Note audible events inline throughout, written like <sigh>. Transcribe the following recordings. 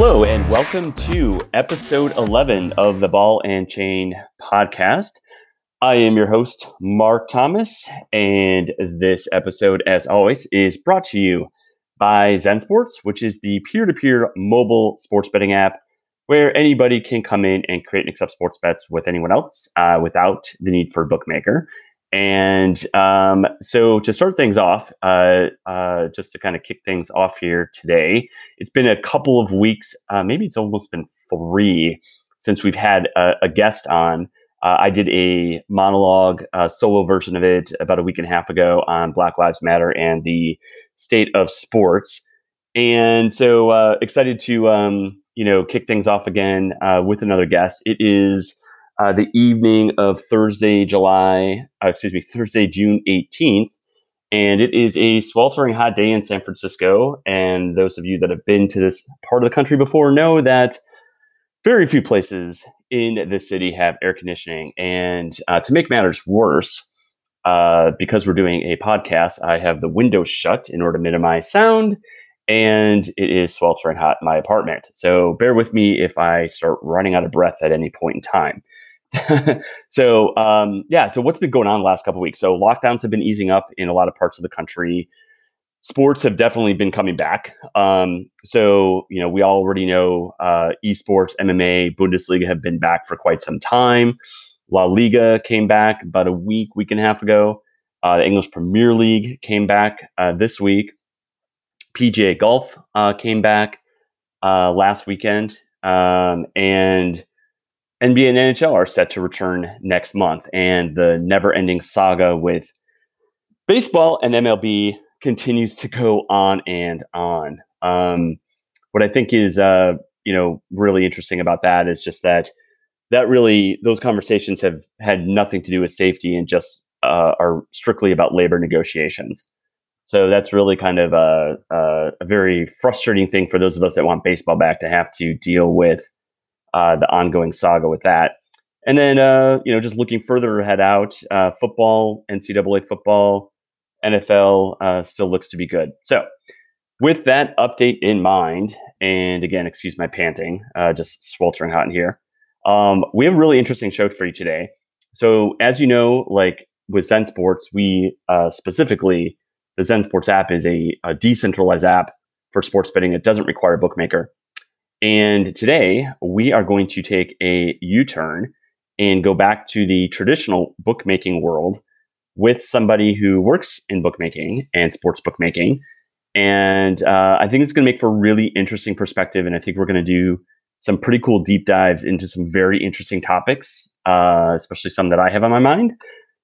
Hello, and welcome to episode 11 of the Ball and Chain podcast. I am your host, Mark Thomas, and this episode, as always, is brought to you by Zen Sports, which is the peer to peer mobile sports betting app where anybody can come in and create and accept sports bets with anyone else uh, without the need for a bookmaker. And um, so to start things off, uh, uh, just to kind of kick things off here today, it's been a couple of weeks, uh, maybe it's almost been three since we've had a, a guest on. Uh, I did a monologue, uh, solo version of it about a week and a half ago on Black Lives Matter and the state of sports. And so uh, excited to, um, you know, kick things off again with another guest. It is uh, the evening of Thursday, July, uh, excuse me, Thursday, June 18th. And it is a sweltering hot day in San Francisco. And those of you that have been to this part of the country before know that very few places in the city have air conditioning. And uh, to make matters worse, uh, because we're doing a podcast, I have the windows shut in order to minimize sound and it is sweltering hot in my apartment. So bear with me if I start running out of breath at any point in time. <laughs> so um, yeah, so what's been going on the last couple weeks? So lockdowns have been easing up in a lot of parts of the country. Sports have definitely been coming back. Um, so you know we already know uh, esports, MMA, Bundesliga have been back for quite some time. La Liga came back about a week, week and a half ago. Uh, the English Premier League came back uh, this week. PGA Golf uh, came back uh, last weekend, um, and NBA and NHL are set to return next month, and the never-ending saga with baseball and MLB continues to go on and on. Um, what I think is, uh, you know, really interesting about that is just that that really those conversations have had nothing to do with safety and just uh, are strictly about labor negotiations. So that's really kind of a, a, a very frustrating thing for those of us that want baseball back to have to deal with uh, the ongoing saga with that. And then, uh, you know, just looking further ahead out, uh, football, NCAA football, NFL uh, still looks to be good. So, with that update in mind, and again, excuse my panting, uh, just sweltering hot in here, um, we have a really interesting show for you today. So, as you know, like with Zen Sports, we specifically, the Zen Sports app is a, a decentralized app for sports betting. It doesn't require a bookmaker. And today we are going to take a U turn and go back to the traditional bookmaking world with somebody who works in bookmaking and sports bookmaking. And uh, I think it's going to make for a really interesting perspective. And I think we're going to do some pretty cool deep dives into some very interesting topics, uh, especially some that I have on my mind.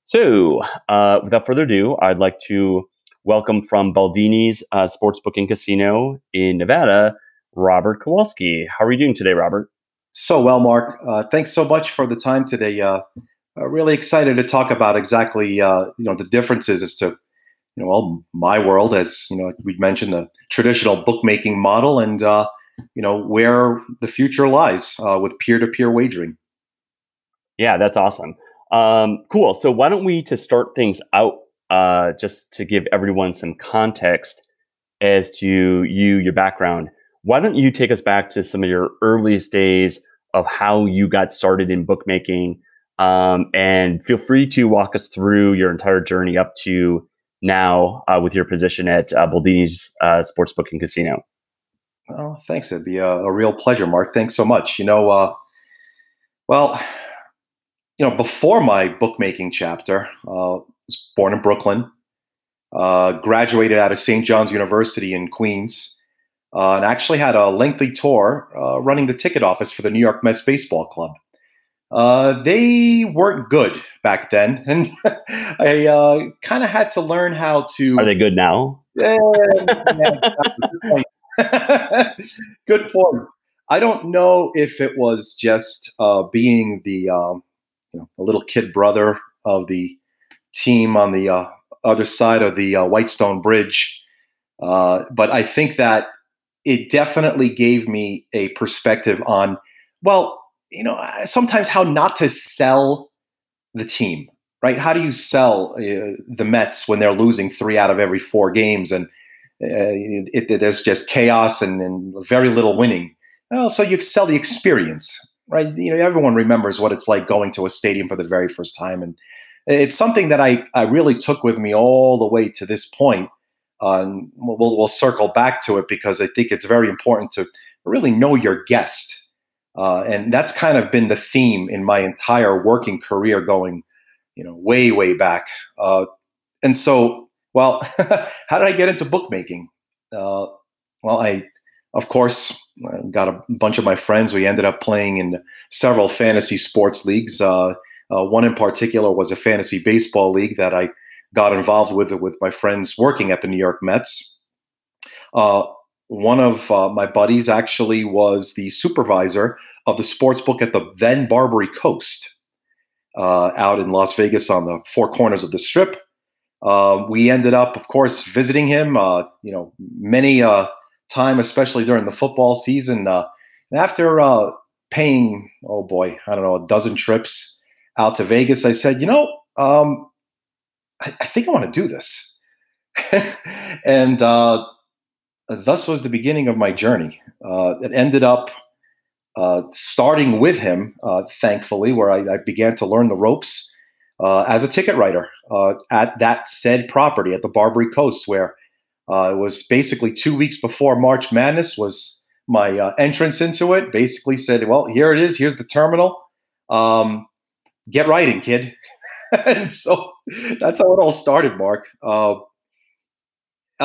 So, uh, without further ado, I'd like to welcome from Baldini's uh, Sports Booking Casino in Nevada, Robert Kowalski. How are you doing today, Robert? So well, Mark. Uh, thanks so much for the time today. Uh, uh, really excited to talk about exactly uh, you know the differences as to you know well my world as you know we mentioned the traditional bookmaking model and uh, you know where the future lies uh, with peer-to-peer wagering. Yeah, that's awesome. Um, cool. So why don't we to start things out just to give everyone some context as to you, your background why don't you take us back to some of your earliest days of how you got started in bookmaking? Um, and feel free to walk us through your entire journey up to now uh, with your position at uh, Baldini's uh, Sports Booking Casino. Oh, thanks. It'd be a, a, real pleasure, Mark. Thanks so much. You know, uh, well, you know, before my bookmaking chapter, uh, I was born in Brooklyn, uh, graduated out of St. John's University in Queens, uh, and actually had a lengthy tour uh, running the ticket office for the New York Mets baseball club. Uh, they weren't good back then, <laughs> and I uh, kind of had to learn how to. Are they good now? Yeah, <laughs> good, point. I don't know if it was just uh, being the um, you know, a little kid brother of the team on the uh, other side of the Whitestone Bridge, but I think that it definitely gave me a perspective on, well, you know, sometimes how not to sell the team, right? How do you sell uh, the Mets when they're losing three out of every four games and uh, it, it, there's just chaos and, and, very little winning? Well, so you sell the experience, right? You know, everyone remembers what it's like going to a stadium for the very first time, and it's something that I I really took with me all the way to this point. We'll, we'll circle back to it because I think it's very important to really know your guest. Uh, and that's kind of been the theme in my entire working career going, you know, way, way back. Uh, and so, well, <laughs> how did I get into bookmaking? Uh, well, I, of course, got a bunch of my friends. We ended up playing in several fantasy sports leagues. Uh, uh, one in particular was a fantasy baseball league that I got involved with it with my friends working at the New York Mets. Uh, one of uh, my buddies actually was the supervisor of the sports book at the then Barbary Coast uh, out in Las Vegas on the four corners of the strip. Uh, we ended up, of course, visiting him, uh, you know, many uh, time, especially during the football season. After paying, oh boy, I don't know, a dozen trips out to Vegas, I said, you know, um, I, I, think I want to do this. <laughs> and thus was the beginning of my journey. Uh, it ended up uh, starting with him, uh, thankfully, where I, I, began to learn the ropes uh, as a ticket writer uh, at that said property at the Barbary Coast, where uh, it was basically two weeks before March Madness was my entrance into it. Basically said, "Well, here it is. Here's the terminal. Um, get writing, kid." <laughs> and so that's how it all started, Mark.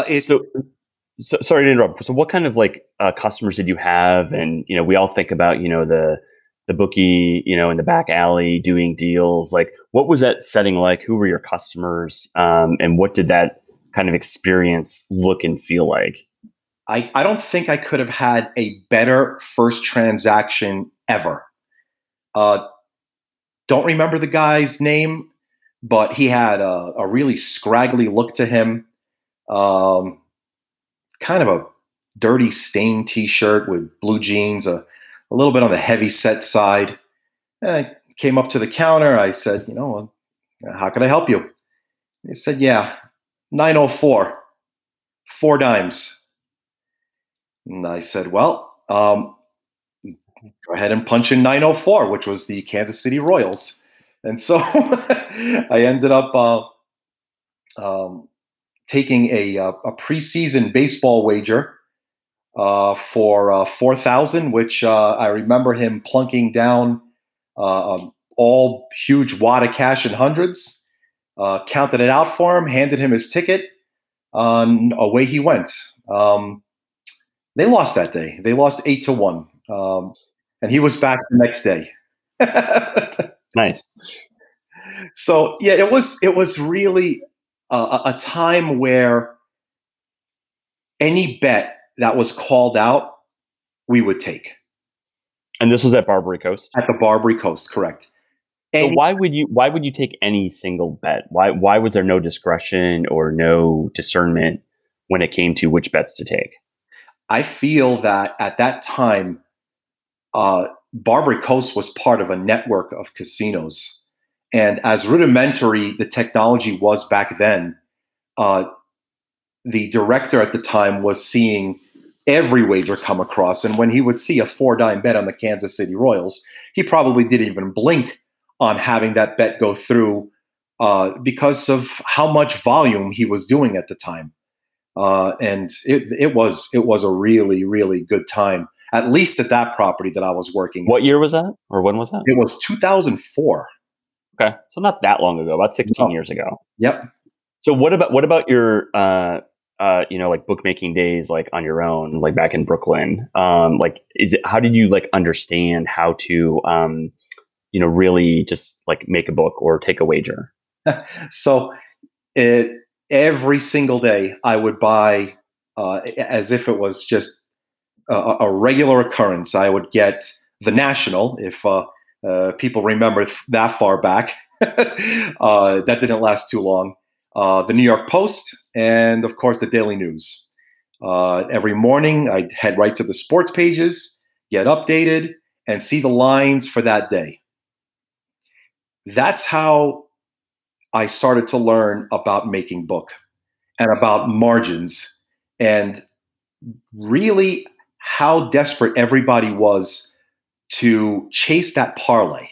it's so so, sorry to interrupt. So, what kind of like uh, customers did you have? And you know, we all think about you know the the bookie, you know, in the back alley doing deals. Like, what was that setting like? Who were your customers? Um, and what did that kind of experience look and feel like? I, I don't think I could have had a better first transaction ever. Uh, don't remember the guy's name, but he had a, a really scraggly look to him. Um, kind of a dirty stained t-shirt with blue jeans, a, a little bit on the heavy set side. And I came up to the counter. I said, you know, how can I help you? He said, yeah, 904, four dimes. And I said, well, um, go ahead and punch in 904, which was the Kansas City Royals. And so <laughs> I ended up uh, um, taking a, uh, a preseason baseball wager uh, for uh, 4000 which uh, I remember him plunking down uh, um, all huge wad of cash in hundreds, uh, counted it out for him, handed him his ticket, and away he went. Um, they lost that day. They lost eight to one, um, and he was back the next day. <laughs> nice. So yeah, it was it was really uh, a time where any bet that was called out, we would take. And this was at Barbary Coast. At the Barbary Coast, correct. so why would you why would you take any single bet? Why why was there no discretion or no discernment when it came to which bets to take? I feel that at that time, uh, Barbary Coast was part of a network of casinos and as rudimentary the technology was back then, uh, the director at the time was seeing every wager come across. And when he would see a four dime bet on the Kansas City Royals, he probably didn't even blink on having that bet go through uh, because of how much volume he was doing at the time. Uh, and it, it was it was a really really good time, at least at that property that I was working. What year was that, or when was that? It was 2004. Okay, so not that long ago, about 16 no. years ago. Yep. So what about what about your uh, uh, you know like bookmaking days like on your own like back in Brooklyn? Um, like is it how did you like understand how to um, you know really just like make a book or take a wager? <laughs> so it every single day I would buy uh, as if it was just a, a, regular occurrence. I would get the National if uh, uh, people remember that far back. <laughs> uh, that didn't last too long. Uh, the New York Post, and of course, the Daily News. Uh, every morning, I'd head right to the sports pages, get updated, and see the lines for that day. That's how I started to learn about making book and about margins and really how desperate everybody was to chase that parlay.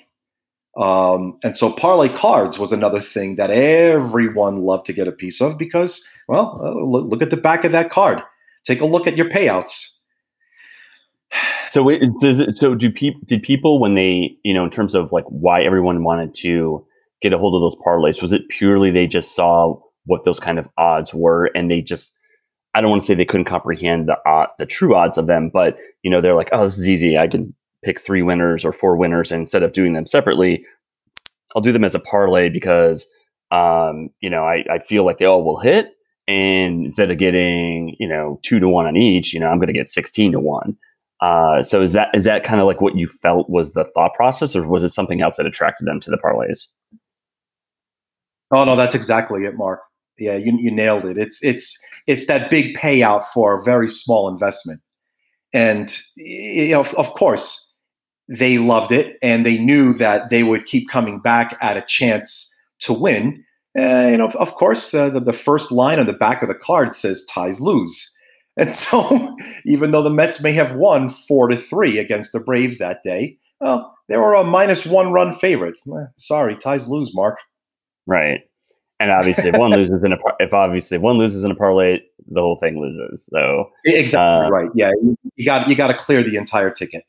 Um, and so parlay cards was another thing that everyone loved to get a piece of because, well, uh, look, look, at the back of that card. Take a look at your payouts. So, it, it, so do people? Did people when they, you know, in terms of like why everyone wanted to get a hold of those parlays, was it purely they just saw what those kind of odds were and they just I don't want to say they couldn't comprehend the uh, the true odds of them, but you know they're like, oh, this is easy. I can pick three winners or four winners and instead of doing them separately. I'll do them as a parlay because um, you know I, I feel like they all will hit, and instead of getting you know two to one on each, you know I'm going to get sixteen to one. Uh, so is that is that kind of like what you felt was the thought process, or was it something else that attracted them to the parlays? Oh no, that's exactly it, Mark. Yeah, you, you nailed it. It's it's it's that big payout for a very small investment, and you know, of course, they loved it, and they knew that they would keep coming back at a chance to win. Uh, you know, of course, uh, the, the first line on the back of the card says ties lose. <laughs> And so, even though the Mets may have won four to three against the Braves that day, well, they were a minus one run favorite. Sorry, ties lose, Mark. Right. And obviously, if one <laughs> loses in a if obviously if one loses in a parlay, the whole thing loses. So exactly uh, right. Yeah, you got you got to clear the entire ticket.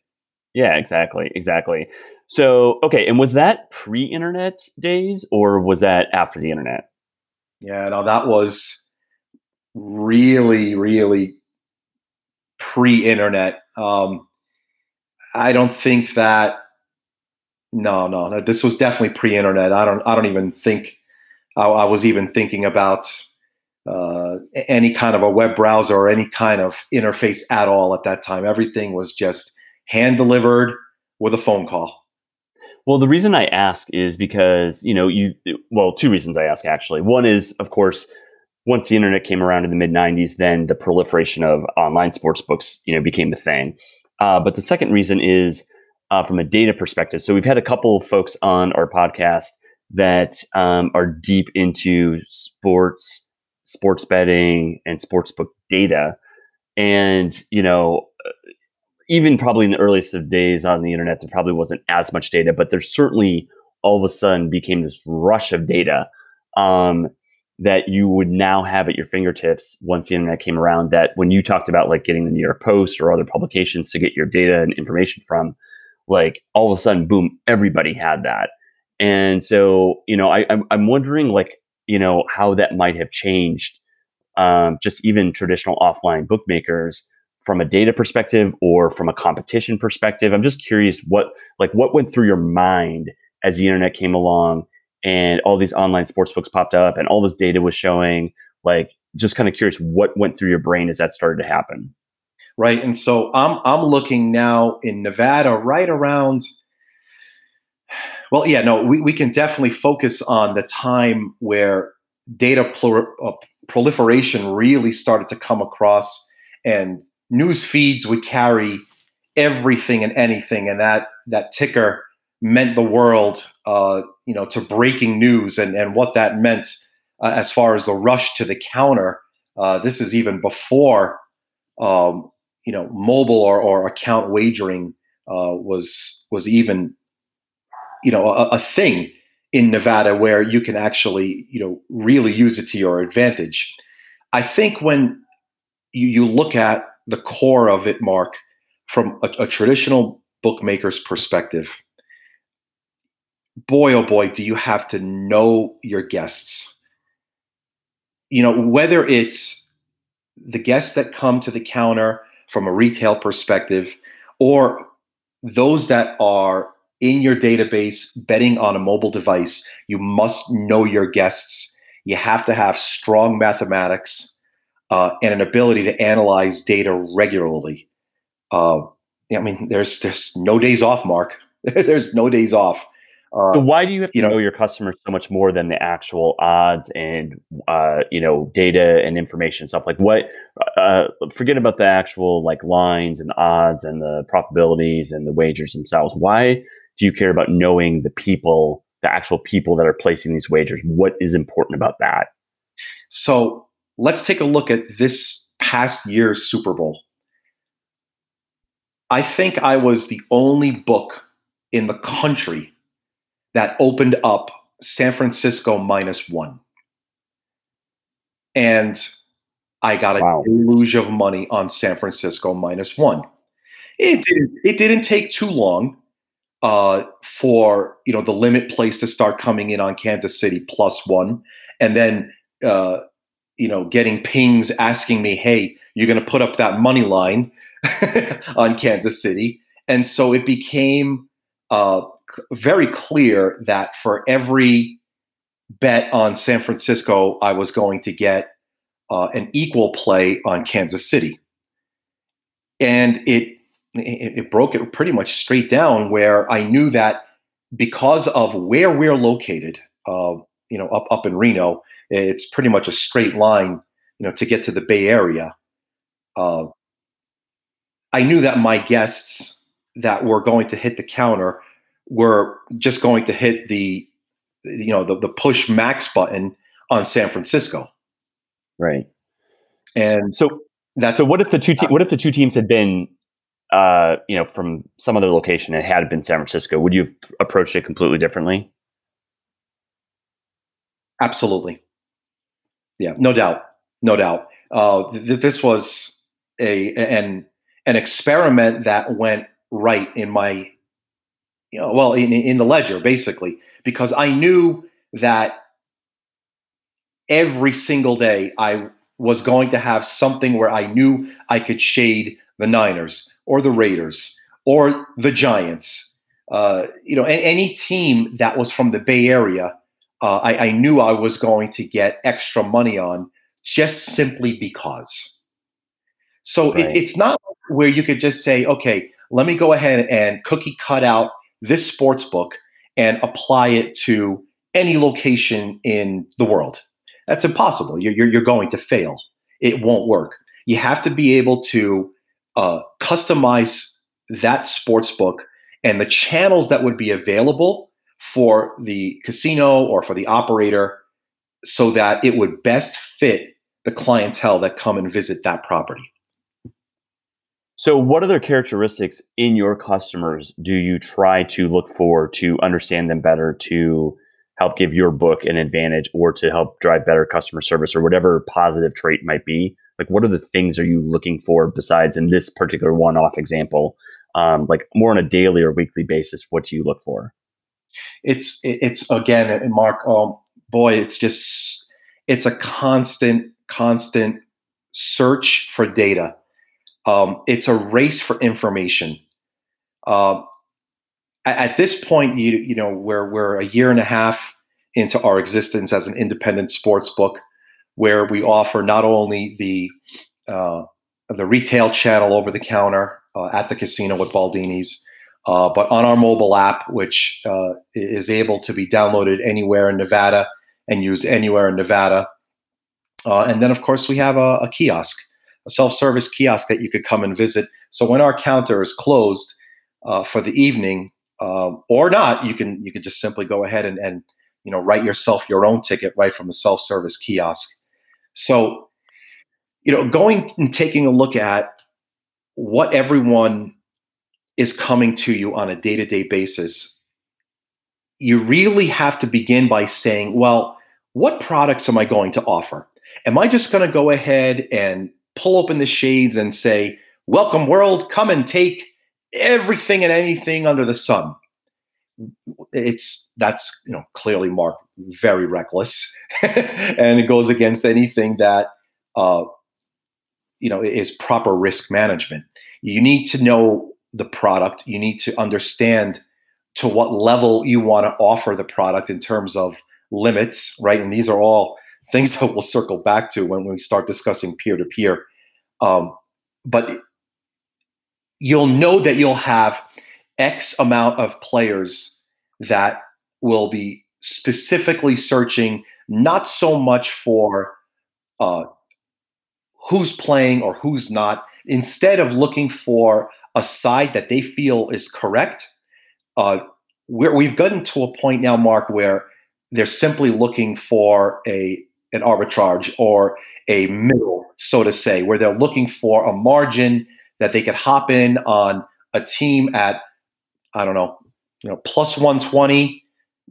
Yeah, exactly, exactly. So okay, and was that pre-internet days or was that after the internet? Yeah, no, that was really, really pre-internet. Um, I don't think that. No, no, no. This was definitely pre-internet. I don't. I don't even think I, I was even thinking about uh, any kind of a web browser or any kind of interface at all at that time. Everything was just hand delivered with a phone call. Well, the reason I ask is because, you know, you, well, two reasons I ask actually. One is, of course, once the internet came around in the mid 90s, then the proliferation of online sports books, you know, became the thing. Uh, but the second reason is uh, from a data perspective. So we've had a couple of folks on our podcast that um, are deep into sports, sports betting, and sportsbook data. And, you know, even probably in the earliest of days on the internet, there probably wasn't as much data, but there certainly all of a sudden became this rush of data um, that you would now have at your fingertips once the internet came around. That when you talked about like getting the New York Post or other publications to get your data and information from, like all of a sudden, boom, everybody had that. And so, you know, I, I'm wondering, like, you know, how that might have changed um, just even traditional offline bookmakers from a data perspective or from a competition perspective. I'm just curious what, like, what went through your mind as the internet came along and all these online sports books popped up and all this data was showing. Like, just kind of curious what went through your brain as that started to happen. Right, and so I'm I'm looking now in Nevada, right around well, yeah, no, we, we can definitely focus on the time where data uh, proliferation really started to come across, and news feeds would carry everything and anything, and that that ticker meant the world, uh, you know, to breaking news and and what that meant uh, as far as the rush to the counter. Uh, this is even before, um, you know, mobile or, or account wagering uh, was was even you know a, a thing in Nevada where you can actually you know really use it to your advantage. I think when you, you look at the core of it, Mark, from a, a traditional bookmaker's perspective, boy oh boy, do you have to know your guests. You know whether it's the guests that come to the counter from a retail perspective or those that are in your database betting on a mobile device, you must know your guests. You have to have strong mathematics uh, and an ability to analyze data regularly. Uh, I mean, there's there's no days off, Mark. <laughs> there's no days off. Uh, so why do you have to you know, know, your customers so much more than the actual odds and uh, you know data and information stuff? Like what? Uh, forget about the actual like lines and odds and the probabilities and the wagers themselves. Why do you care about knowing the people, the actual people that are placing these wagers? What is important about that? So let's take a look at this past year's Super Bowl. I think I was the only book in the country that opened up San Francisco minus one. And I got a wow. deluge of money on San Francisco minus one. It didn't, it didn't take too long uh, for you know the limit place to start coming in on Kansas City plus one, and then uh, you know getting pings asking me, "Hey, you're going to put up that money line <laughs> on Kansas City," and so it became uh, very clear that for every bet on San Francisco, I was going to get uh, an equal play on Kansas City, and it it, it broke it pretty much straight down where I knew that because of where we're located, uh, you know, up up in Reno, it's pretty much a straight line, you know, to get to the Bay Area. Uh, I knew that my guests that were going to hit the counter were just going to hit the, you know, the, the push max button on San Francisco. Right. And so that's so. What if the two te- what if the two teams had been uh, you know, from some other location and had been San Francisco, would you have approached it completely differently? Absolutely. Yeah, no doubt, no doubt. Uh, th- this was a an an experiment that went right in my, you know, well, in in the ledger basically, because I knew that every single day I was going to have something where I knew I could shade the Niners or the Raiders or the Giants. Uh, you know, any team that was from the Bay Area, uh, I, I, knew I was going to get extra money on just simply because. So right. it, it's not where you could just say, okay, let me go ahead and cookie cut out this sports book and apply it to any location in the world. That's impossible. You're, you're, you're going to fail. It won't work. You have to be able to uh, customize that sports book and the channels that would be available for the casino or for the operator so that it would best fit the clientele that come and visit that property. So, what other characteristics in your customers do you try to look for to understand them better, to help give your book an advantage, or to help drive better customer service, or whatever positive trait might be? Like what are the things are you looking for besides in this particular one-off example? Um, like more on a daily or weekly basis what do you look for? It's it's again mark oh boy it's just it's a constant constant search for data. Um, it's a race for information. Uh, at, this point you you know we're we're a year and a half into our existence as an independent sports book where we offer not only the uh, the retail channel over the counter uh, at the casino with Baldini's, uh, but on our mobile app, which uh, is able to be downloaded anywhere in Nevada and used anywhere in Nevada. Uh, and then, of course, we have a, a kiosk, a self-service kiosk that you could come and visit. So when our counter is closed uh, for the evening or not, you can you can just simply go ahead and, and you know write yourself your own ticket right from the self-service kiosk. So, you know, going and taking a look at what everyone is coming to you on a day to day basis, you really have to begin by saying, well, what products am I going to offer? Am I just going to go ahead and pull open the shades and say, welcome world, come and take everything and anything under the sun? It's that's you know clearly marked very reckless, <laughs> and it goes against anything that uh, you know is proper risk management. You need to know the product. You need to understand to what level you want to offer the product in terms of limits, right? And these are all <laughs> things that we'll circle back to when we start discussing peer to peer. But you'll know that you'll have X amount of players that will be specifically searching not so much for uh, who's playing or who's not, instead of looking for a side that they feel is correct. Uh, we've gotten to a point now, Mark, where they're simply looking for a an arbitrage or a middle, so to say, where they're looking for a margin that they could hop in on a team at I don't know, you know, plus 120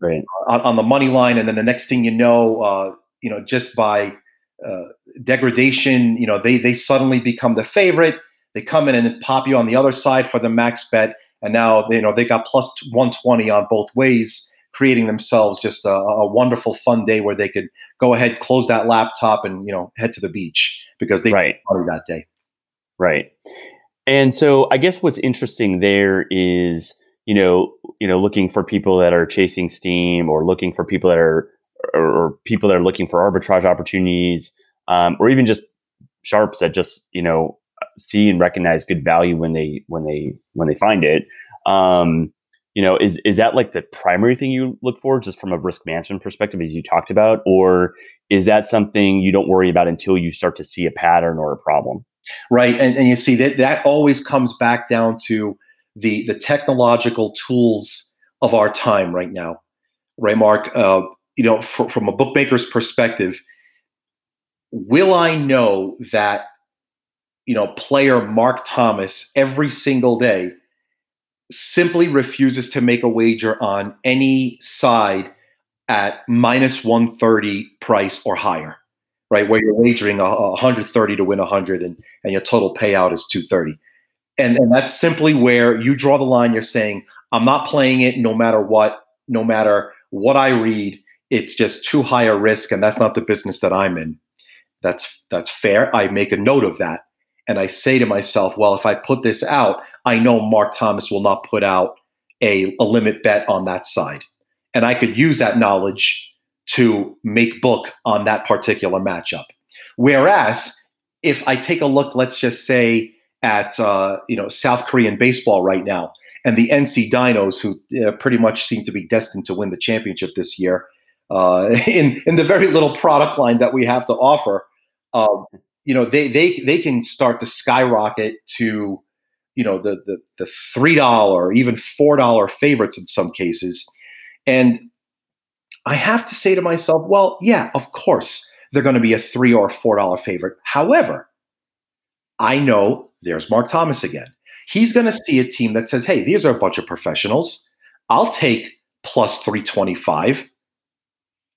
right. on, on the money line, and then the next thing you know, uh, you know, just by uh, degradation, you know, they they suddenly become the favorite. They come in and pop you on the other side for the max bet, and now you know they got plus 120 on both ways, creating themselves just a, a wonderful, fun day where they could go ahead, close that laptop, and you know head to the beach because they right. that day. Right. And so I guess what's interesting there is, you know, you know, looking for people that are chasing steam or looking for people that are or, or people that are looking for arbitrage opportunities, um, or even just sharps that just, you know, see and recognize good value when they when they when they find it. Um, you know, is is that like the primary thing you look for just from a risk management perspective as you talked about, or is that something you don't worry about until you start to see a pattern or a problem? right and, and you see that that always comes back down to the the technological tools of our time right now right mark uh, you know for, from a bookmaker's perspective will i know that you know player mark thomas every single day simply refuses to make a wager on any side at minus 130 price or higher right? Where you're wagering a, 130 to win 100 and, and your total payout is 230. And, and that's simply where you draw the line. You're saying, I'm not playing it no matter what, no matter what I read. It's just too high a risk, and that's not the business that I'm in. That's that's fair. I make a note of that, and I say to myself, well, if I put this out, I know Mark Thomas will not put out a, a limit bet on that side, and I could use that knowledge to make book on that particular matchup. Whereas if I take a look, let's just say at uh, you know South Korean baseball right now, and the NC Dinos, who uh, pretty much seem to be destined to win the championship this year, uh, <laughs> in in the very little product line that we have to offer, um, you know they they they can start to skyrocket to you know the the, the three dollar, even four dollar favorites in some cases, and I have to say to myself, well, yeah, of course they're going to be a three or four dollar favorite. However, I know there's Mark Thomas again. He's going to see a team that says, hey, these are a bunch of professionals. I'll take plus 325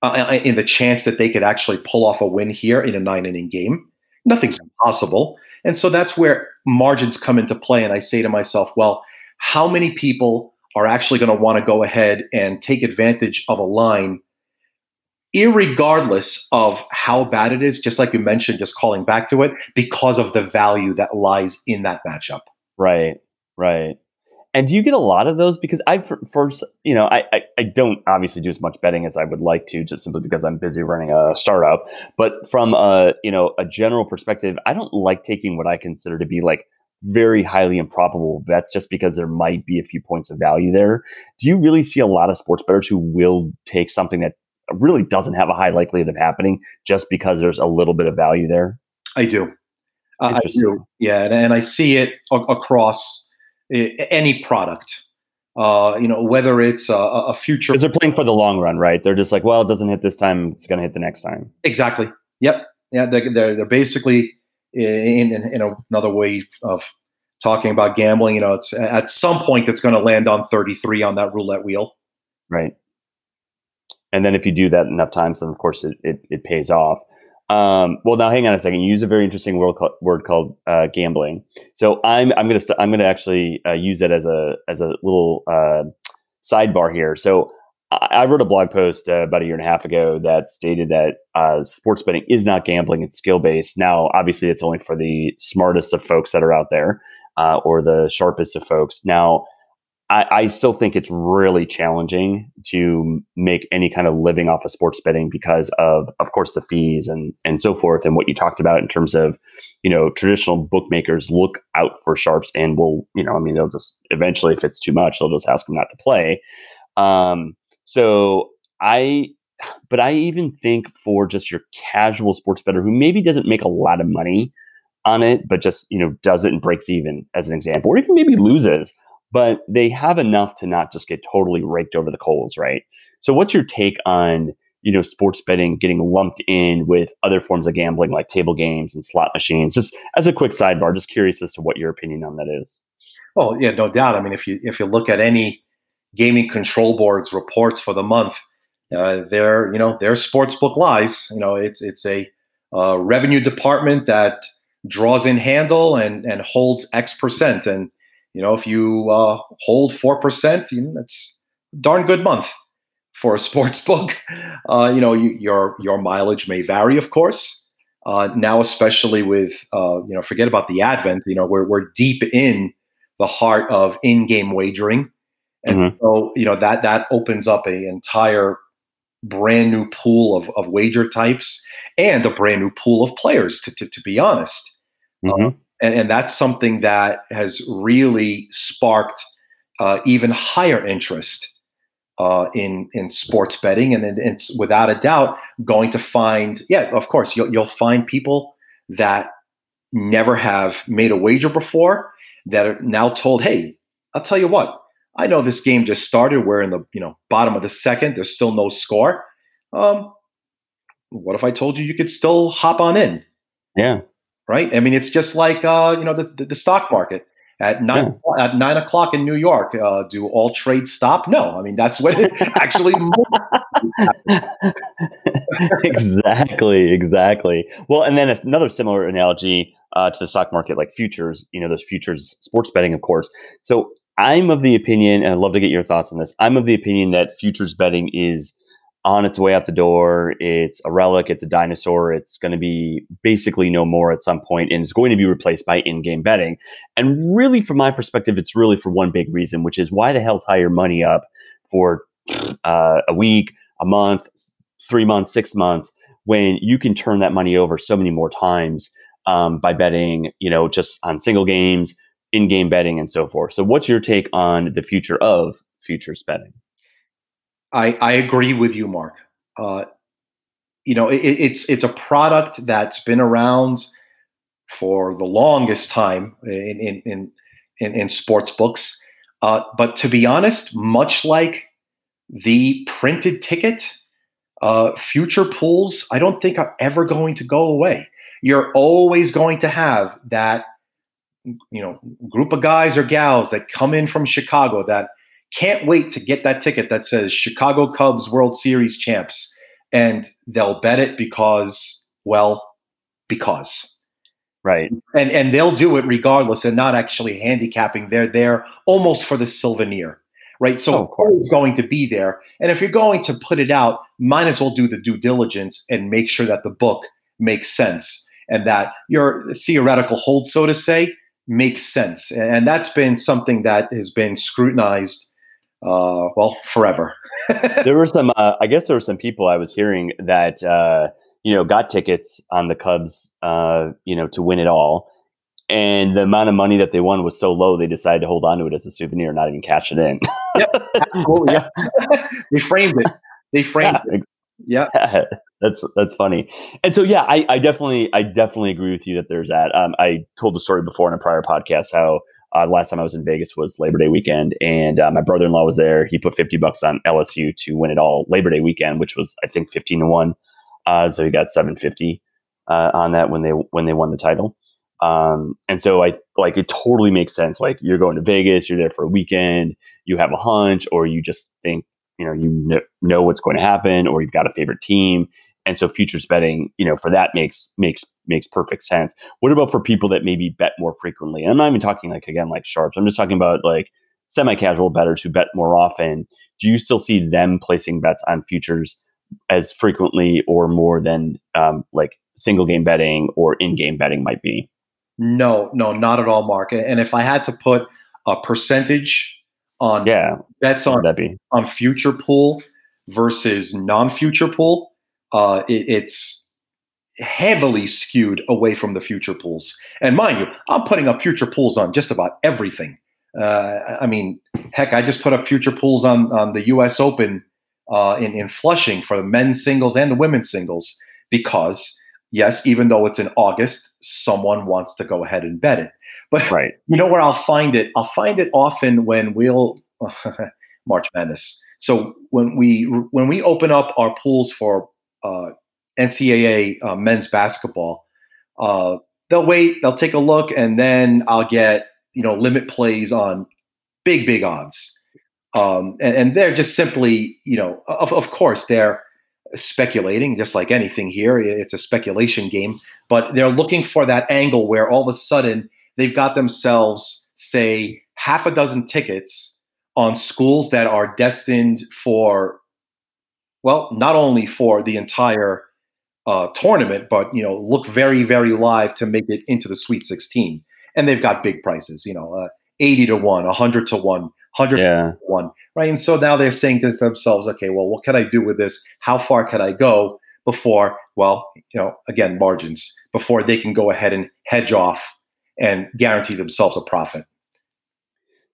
uh, in the chance that they could actually pull off a win here in a nine inning game. Nothing's impossible. And so that's where margins come into play. And I say to myself, well, how many people are actually going to want to go ahead and take advantage of a line, regardless of how bad it is, just like you mentioned, just calling back to it, because of the value that lies in that matchup. Right, right. And do you get a lot of those? Because I, first, you know, I, I, I, don't obviously do as much betting as I would like to, just simply because I'm busy running a startup. But from a, you know, a general perspective, I don't like taking what I consider to be like very highly improbable bets just because there might be a few points of value there. Do you really see a lot of sports bettors who will take something that really doesn't have a high likelihood of happening just because there's a little bit of value there? I do. Uh, I do. Yeah, and, and I see it a- across any product. Uh, you know, whether it's a, a future because they're playing for the long run, right? They're just like, well, it doesn't hit this time; it's going to hit the next time. Exactly. Yep. Yeah, they're, they're, they're basically in, in, in another way of talking about gambling. You know, it's at some point it's going to land on 33 on that roulette wheel. Right. And then if you do that enough times, then of course it, it, it pays off. Um, well, now hang on a second. You use a very interesting word, called, word called uh, gambling. So I'm I'm gonna st- I'm gonna actually uh, use that as a as a little uh, sidebar here. So I wrote a blog post uh, about a year and a half ago that stated that uh, sports betting is not gambling; it's skill based. Now, obviously, it's only for the smartest of folks that are out there, uh, or the sharpest of folks. Now, I, I, still think it's really challenging to make any kind of living off of sports betting because of, of course, the fees and and so forth, and what you talked about in terms of, you know, traditional bookmakers look out for sharps and will, you know, I mean, they'll just eventually, if it's too much, they'll just ask them not to play. Um, so I, but I even think for just your casual sports bettor who maybe doesn't make a lot of money on it, but just, you know, does it and breaks even as an example, or even maybe loses, but they have enough to not just get totally raked over the coals, right? So what's your take on, you know, sports betting getting lumped in with other forms of gambling like table games and slot machines? Just as a quick sidebar, just curious as to what your opinion on that is. Well, yeah, no doubt. I mean, if you if you look at any gaming control boards reports for the month, uh, they're you know their sportsbook lies. You know, it's it's a uh, revenue department that draws in handle and and holds X percent, and you know if you uh, hold four percent, you know, that's darn good month for a <laughs> sports book. Uh, you know, you, your your mileage may vary, of course. Uh, now, especially with uh, you know, forget about the advent. You know, we're we're deep in the heart of in-game wagering, and mm-hmm. so you know that that opens up an entire brand new pool of, of wager types and a brand new pool of players. To to, to be honest, mm-hmm. um, and, and that's something that has really sparked uh, even higher interest uh, in in sports betting, and it's without a doubt going to find. Yeah, of course, you'll you'll find people that never have made a wager before that are now told, "Hey, I'll tell you what. I know this game just started. We're in the you know bottom of the second. There's still no score. Um, what if I told you you could still hop on in? Yeah, right. I mean, it's just like uh, you know the, the, stock market at nine yeah. at nine o'clock in New York. Uh, do all trades stop? No, I mean that's what it <laughs> actually. <laughs> <laughs> exactly, exactly. Well, and then another similar analogy uh, to the stock market, like futures. You know, those futures sports betting, of course. So I'm of the opinion, and I'd love to get your thoughts on this. I'm of the opinion that futures betting is on its way out the door. It's a relic, it's a dinosaur. It's going to be basically no more at some point, and it's going to be replaced by in game betting. And really, from my perspective, it's really for one big reason, which is why the hell tie your money up for uh, a week, a month, three months, six months, when you can turn that money over so many more times um, by betting, you know, just on single games, in game betting, and so forth. So, what's your take on the future of futures betting? I, I agree with you, Mark. Uh, you know, it, it's it's a product that's been around for the longest time in in in, in, in sports books. Uh, but to be honest, much like the printed ticket, uh, future pools, I don't think are ever going to go away. You're always going to have that, you know, group of guys or gals that come in from Chicago that can't wait to get that ticket that says Chicago Cubs World Series champs. And they'll bet it because, well, because. Right. And and they'll do it regardless and not actually handicapping. They're there almost for the souvenir. Right. So oh, it's going to be there. And if you're going to put it out, might as well do the due diligence and make sure that the book makes sense and that your theoretical hold, so to say, makes sense. And that's been something that has been scrutinized uh, well, forever. <laughs> there were some, uh, I guess there were some people I was hearing that, uh, you know, got tickets on the Cubs, uh, you know, to win it all. And the amount of money that they won was so low, they decided to hold on to it as a souvenir, not even cash it in. yep, absolutely. Yeah. <laughs> they framed it. They framed yeah, it. Yeah. <laughs> yeah. That's that's funny, and so yeah, I, I definitely I definitely agree with you that there's that. Um, I told the story before in a prior podcast how uh, last time I was in Vegas was Labor Day weekend, and uh, my brother in law was there. He put fifty bucks on LSU to win it all Labor Day weekend, which was I think fifteen to one. Uh, so he got seven fifty uh, on that when they when they won the title. Um, and so I like it totally makes sense. Like you're going to Vegas, you're there for a weekend, you have a hunch, or you just think you know you know what's going to happen, or you've got a favorite team, and so futures betting, you know, for that makes makes makes perfect sense. What about for people that maybe bet more frequently? I'm not even talking like again like sharps. I'm just talking about like semi-casual bettors who bet more often. Do you still see them placing bets on futures as frequently or more than um, like single game betting or in-game betting might be? No, no, not at all, Mark. And if I had to put a percentage on yeah, bets on on future pool versus non-future pool, uh, it, it's heavily skewed away from the future pools. And mind you, I'm putting up future pools on just about everything. Uh, I mean, heck, I just put up future pools on, on the U.S. Open uh, in, in Flushing for the men's singles and the women's singles because, yes, even though it's in August, someone wants to go ahead and bet it. But right. you know where I'll find it? I'll find it often when we'll <laughs> March Madness. So when we when we open up our pools for NCAA uh, men's basketball. Uh, they'll wait, they'll take a look, and then I'll get you know limit plays on big big odds, um, and, and, they're just simply you know of of course they're speculating just like anything here. It's a speculation game, but they're looking for that angle where all of a sudden they've got themselves say half a dozen tickets on schools that are destined for well not only for the entire uh, tournament, but you know, look very, very live to make it into the Sweet 16. And they've got big prices, you know, uh, 80 to 1, 100 to 1, 100 yeah. to 1, right? And so now they're saying to themselves, okay, well, what can I do with this? How far can I go before, well, you know, again, margins, before they can go ahead and hedge off and guarantee themselves a profit?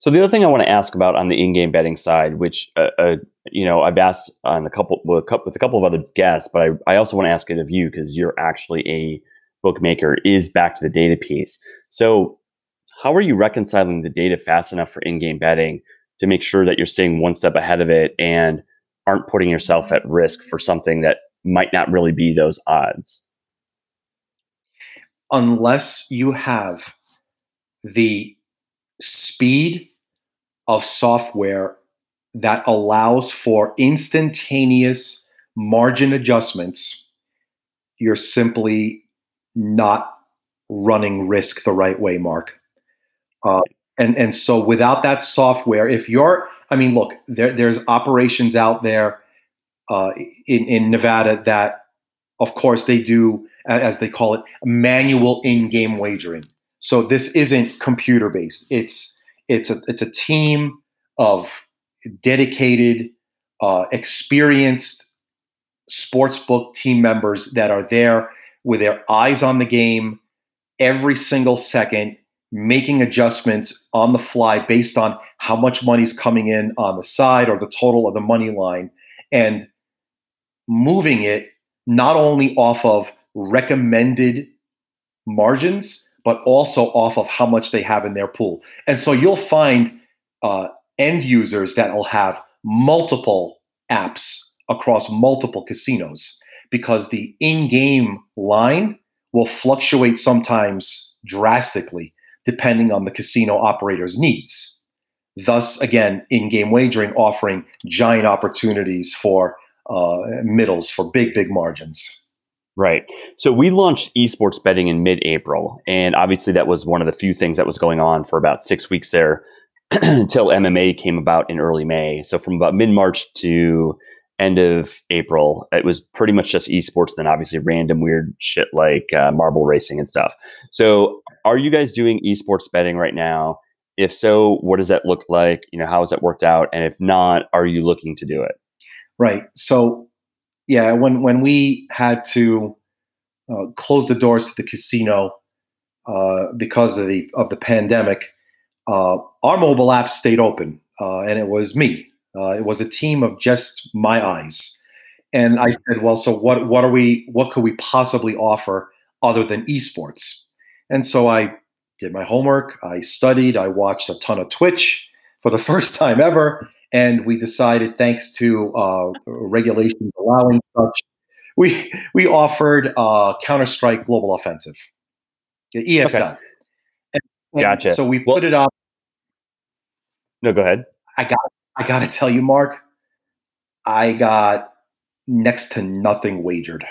So the other thing I want to ask about on the in-game betting side, which uh, uh, you know I've asked on a couple with a couple of other guests, but I, I also want to ask it of you because you're actually a bookmaker. Is back to the data piece. So how are you reconciling the data fast enough for in-game betting to make sure that you're staying one step ahead of it and aren't putting yourself at risk for something that might not really be those odds? Unless you have the speed of software that allows for instantaneous margin adjustments, you're simply not running risk the right way, Mark. Uh, and and so without that software, if you're, I mean, look, there, there's operations out there uh, in in Nevada that, of course, they do as they call it, manual in-game wagering. So this isn't computer based. It's it's a it's a team of dedicated, uh, experienced sportsbook team members that are there with their eyes on the game every single second, making adjustments on the fly based on how much money's coming in on the side or the total of the money line, and moving it not only off of recommended margins but also off of how much they have in their pool. And so you'll find uh, end users that will have multiple apps across multiple casinos because the in game line will fluctuate sometimes drastically depending on the casino operator's needs. Thus, again, in game wagering offering giant opportunities for uh, middles for big, big margins. Right. So we launched esports betting in mid April. And obviously, that was one of the few things that was going on for about six weeks there <clears throat> until MMA came about in early May. So from about mid March to end of April, it was pretty much just esports, then obviously random weird shit like uh, marble racing and stuff. So are you guys doing esports betting right now? If so, what does that look like? You know, how has that worked out? And if not, are you looking to do it? Right. So yeah, when when we had to uh, close the doors to the casino uh, because of the of the pandemic, uh, our mobile app stayed open, uh, and it was me. Uh, it was a team of just my eyes, and I said, "Well, so what? What are we? What could we possibly offer other than esports?" And so I did my homework. I studied. I watched a ton of Twitch for the <laughs> first time ever and we decided, thanks to uh, regulations allowing such, we we offered uh, Counter Strike Global Offensive, ESL. Okay. And, and gotcha. So we well, put it up. No, go ahead. I got. I got to tell you, Mark. I got next to nothing wagered.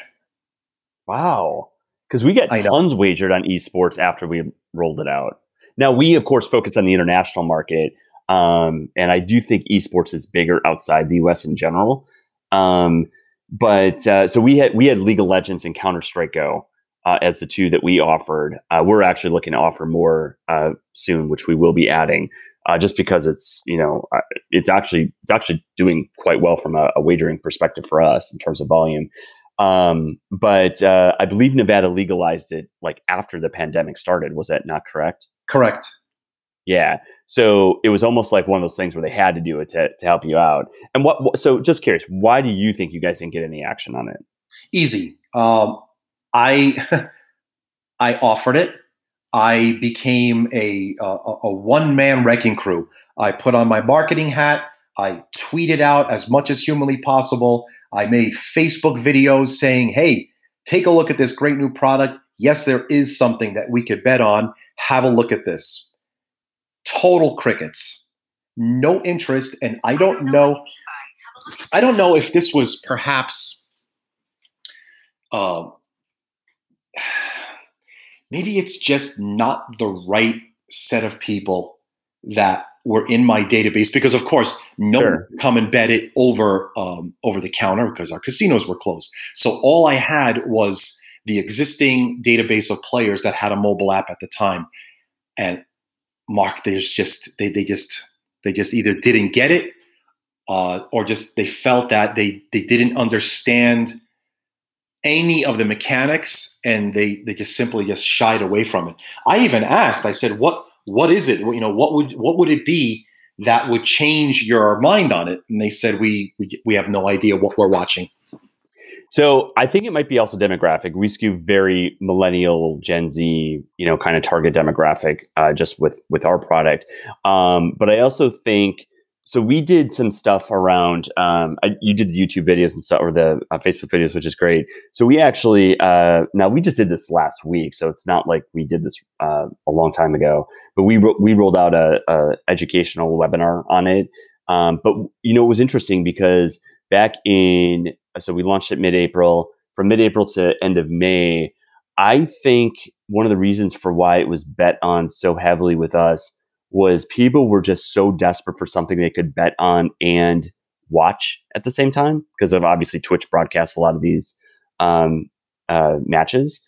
Wow, because we get tons wagered on esports after we rolled it out. Now we, of course, focus on the international market um, and I do think esports is bigger outside the US in general. Um, but uh, so we had we had League of Legends and Counter Strike Go uh, as the two that we offered. Uh, we're actually looking to offer more uh, soon, which we will be adding, uh, just because it's you know uh, it's actually it's actually doing quite well from a, a wagering perspective for us in terms of volume. Um, but I believe Nevada legalized it like after the pandemic started. Was that not correct? Correct. Yeah. So it was almost like one of those things where they had to do it to, to help you out. And what, so just curious, why do you think you guys didn't get any action on it? Easy. Um, I, <laughs> I offered it. I became a, a, a one man wrecking crew. I put on my marketing hat. I tweeted out as much as humanly possible. I made Facebook videos saying, hey, take a look at this great new product. Yes, there is something that we could bet on. Have a look at this total crickets, no interest, and I don't know. I don't know if this was perhaps. Uh, maybe it's just not the right set of people that were in my database because of course no sure. one come and bet it over um, over the counter because our casinos were closed so all i had was the existing database of players that had a mobile app at the time and mark there's just they, they just they just either didn't get it uh, or just they felt that they they didn't understand any of the mechanics and they they just simply just shied away from it i even asked i said what what is it? You know, what would what would it be that would change your mind on it? And they said, we we, we have no idea what we're watching. So I think it might be also demographic. We skew very millennial, Gen Z, you know, kind of target demographic uh, just with with our product. Um, but I also think so we did some stuff around um, I, you did the youtube videos and stuff or the uh, facebook videos which is great so we actually uh, now we just did this last week so it's not like we did this uh, a long time ago but we ro- we rolled out a, a, educational webinar on it um, but you know it was interesting because back in so we launched it mid-april from mid-april to end of may i think one of the reasons for why it was bet on so heavily with us was people were just so desperate for something they could bet on and watch at the same time because of obviously Twitch broadcasts a lot of these um, uh, matches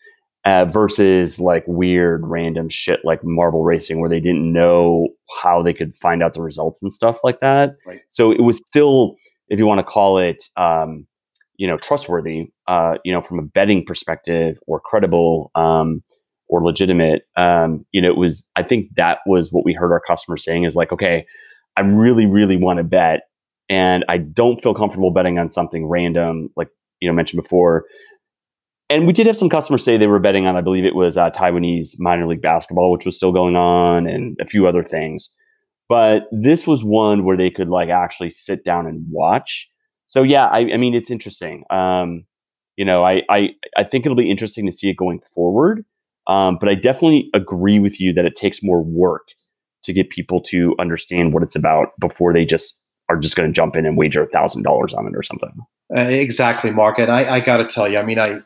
uh, versus like weird random shit like marble racing where they didn't know how they could find out the results and stuff like that. Right. So it was still, if you want to call it, um, you know, trustworthy, uh, you know, from a betting perspective or credible. Um, or legitimate. Um, you know, it was, I think that was what we heard our customers saying is like, okay, I really, really want to bet. And I don't feel comfortable betting on something random, like, you know, mentioned before. And we did have some customers say they were betting on, I believe it was uh, Taiwanese minor league basketball, which was still going on, and a few other things. But this was one where they could like actually sit down and watch. So yeah, I, I mean, it's interesting. Um, you know, I, I I think it'll be interesting to see it going forward. Um, but I definitely agree with you that it takes more work to get people to understand what it's about before they just are just going to jump in and wager a thousand dollars on it or something. Uh, exactly, Mark. And I, I got to tell you, I mean, I,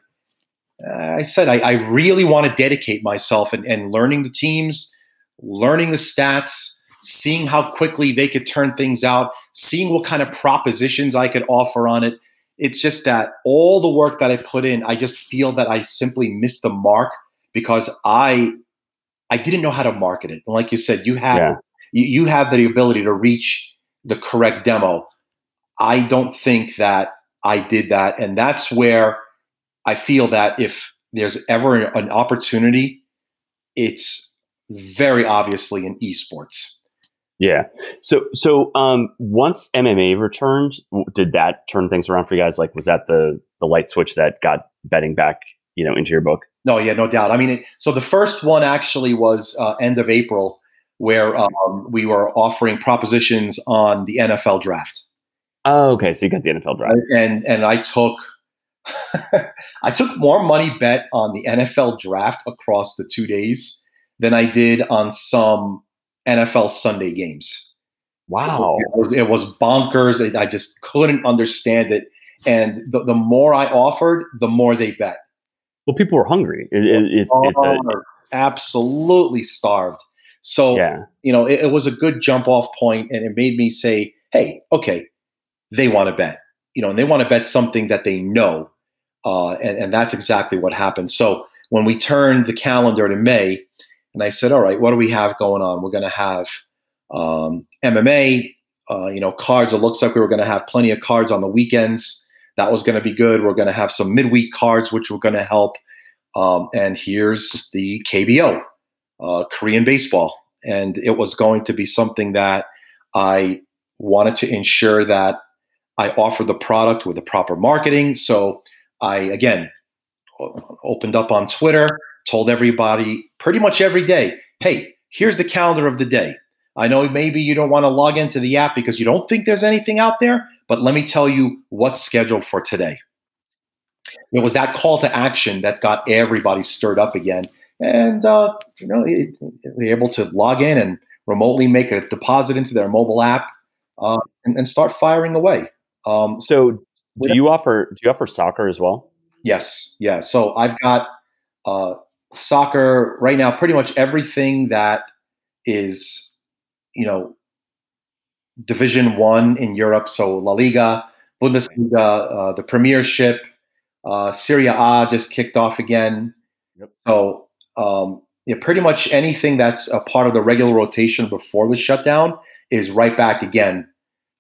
I said I, I really want to dedicate myself and, and learning the teams, learning the stats, seeing how quickly they could turn things out, seeing what kind of propositions I could offer on it. It's just that all the work that I put in, I just feel that I simply missed the mark because I I didn't know how to market it. And like you said, you have yeah. you, you have the ability to reach the correct demo. I don't think that I did that, and that's where I feel that if there's ever an opportunity, it's very obviously in esports. Yeah. So so um, once MMA returned, did that turn things around for you guys? Like, was that the the light switch that got betting back, you know, into your book? No, yeah, no doubt. I mean, it, so the first one actually was uh, end of April, where um, we were offering propositions on the NFL draft. Oh, okay. So you got the NFL draft, and and I took <laughs> I took more money bet on the NFL draft across the two days than I did on some NFL Sunday games. Wow, it was, it was bonkers. I just couldn't understand it, and the, the more I offered, the more they bet. Well, people were hungry. It, it, it's, it's a, absolutely starved. So, yeah. you know, it, it, was a good jump off point and it made me say, hey, okay, they want to bet, you know, and they want to bet something that they know. Uh, and, and that's exactly what happened. So when we turned the calendar to May, and I said, all right, what do we have going on? We're going to have um, MMA, uh, you know, cards. It looks like we were going to have plenty of cards on the weekends. That was going to be good. We're going to have some midweek cards, which were going to help. Um, and here's the KBO, uh, Korean baseball. And it was going to be something that I wanted to ensure that I offer the product with the proper marketing. So I, again, opened up on Twitter, told everybody pretty much every day, hey, here's the calendar of the day. I know maybe you don't want to log into the app because you don't think there's anything out there, but let me tell you what's scheduled for today. It was that call to action that got everybody stirred up again. And, uh, you know, were able to log in and remotely make a deposit into their mobile app uh, and, and, start firing away. Um, so, do you offer do you offer soccer as well? Yes, yeah. So I've got uh, soccer right now. Pretty much everything that is, you know, Division One in Europe. So La Liga, Bundesliga, uh, the Premiership, uh, Serie A just kicked off again. Yep. So um, yeah, pretty much anything that's a part of the regular rotation before the shutdown is right back again,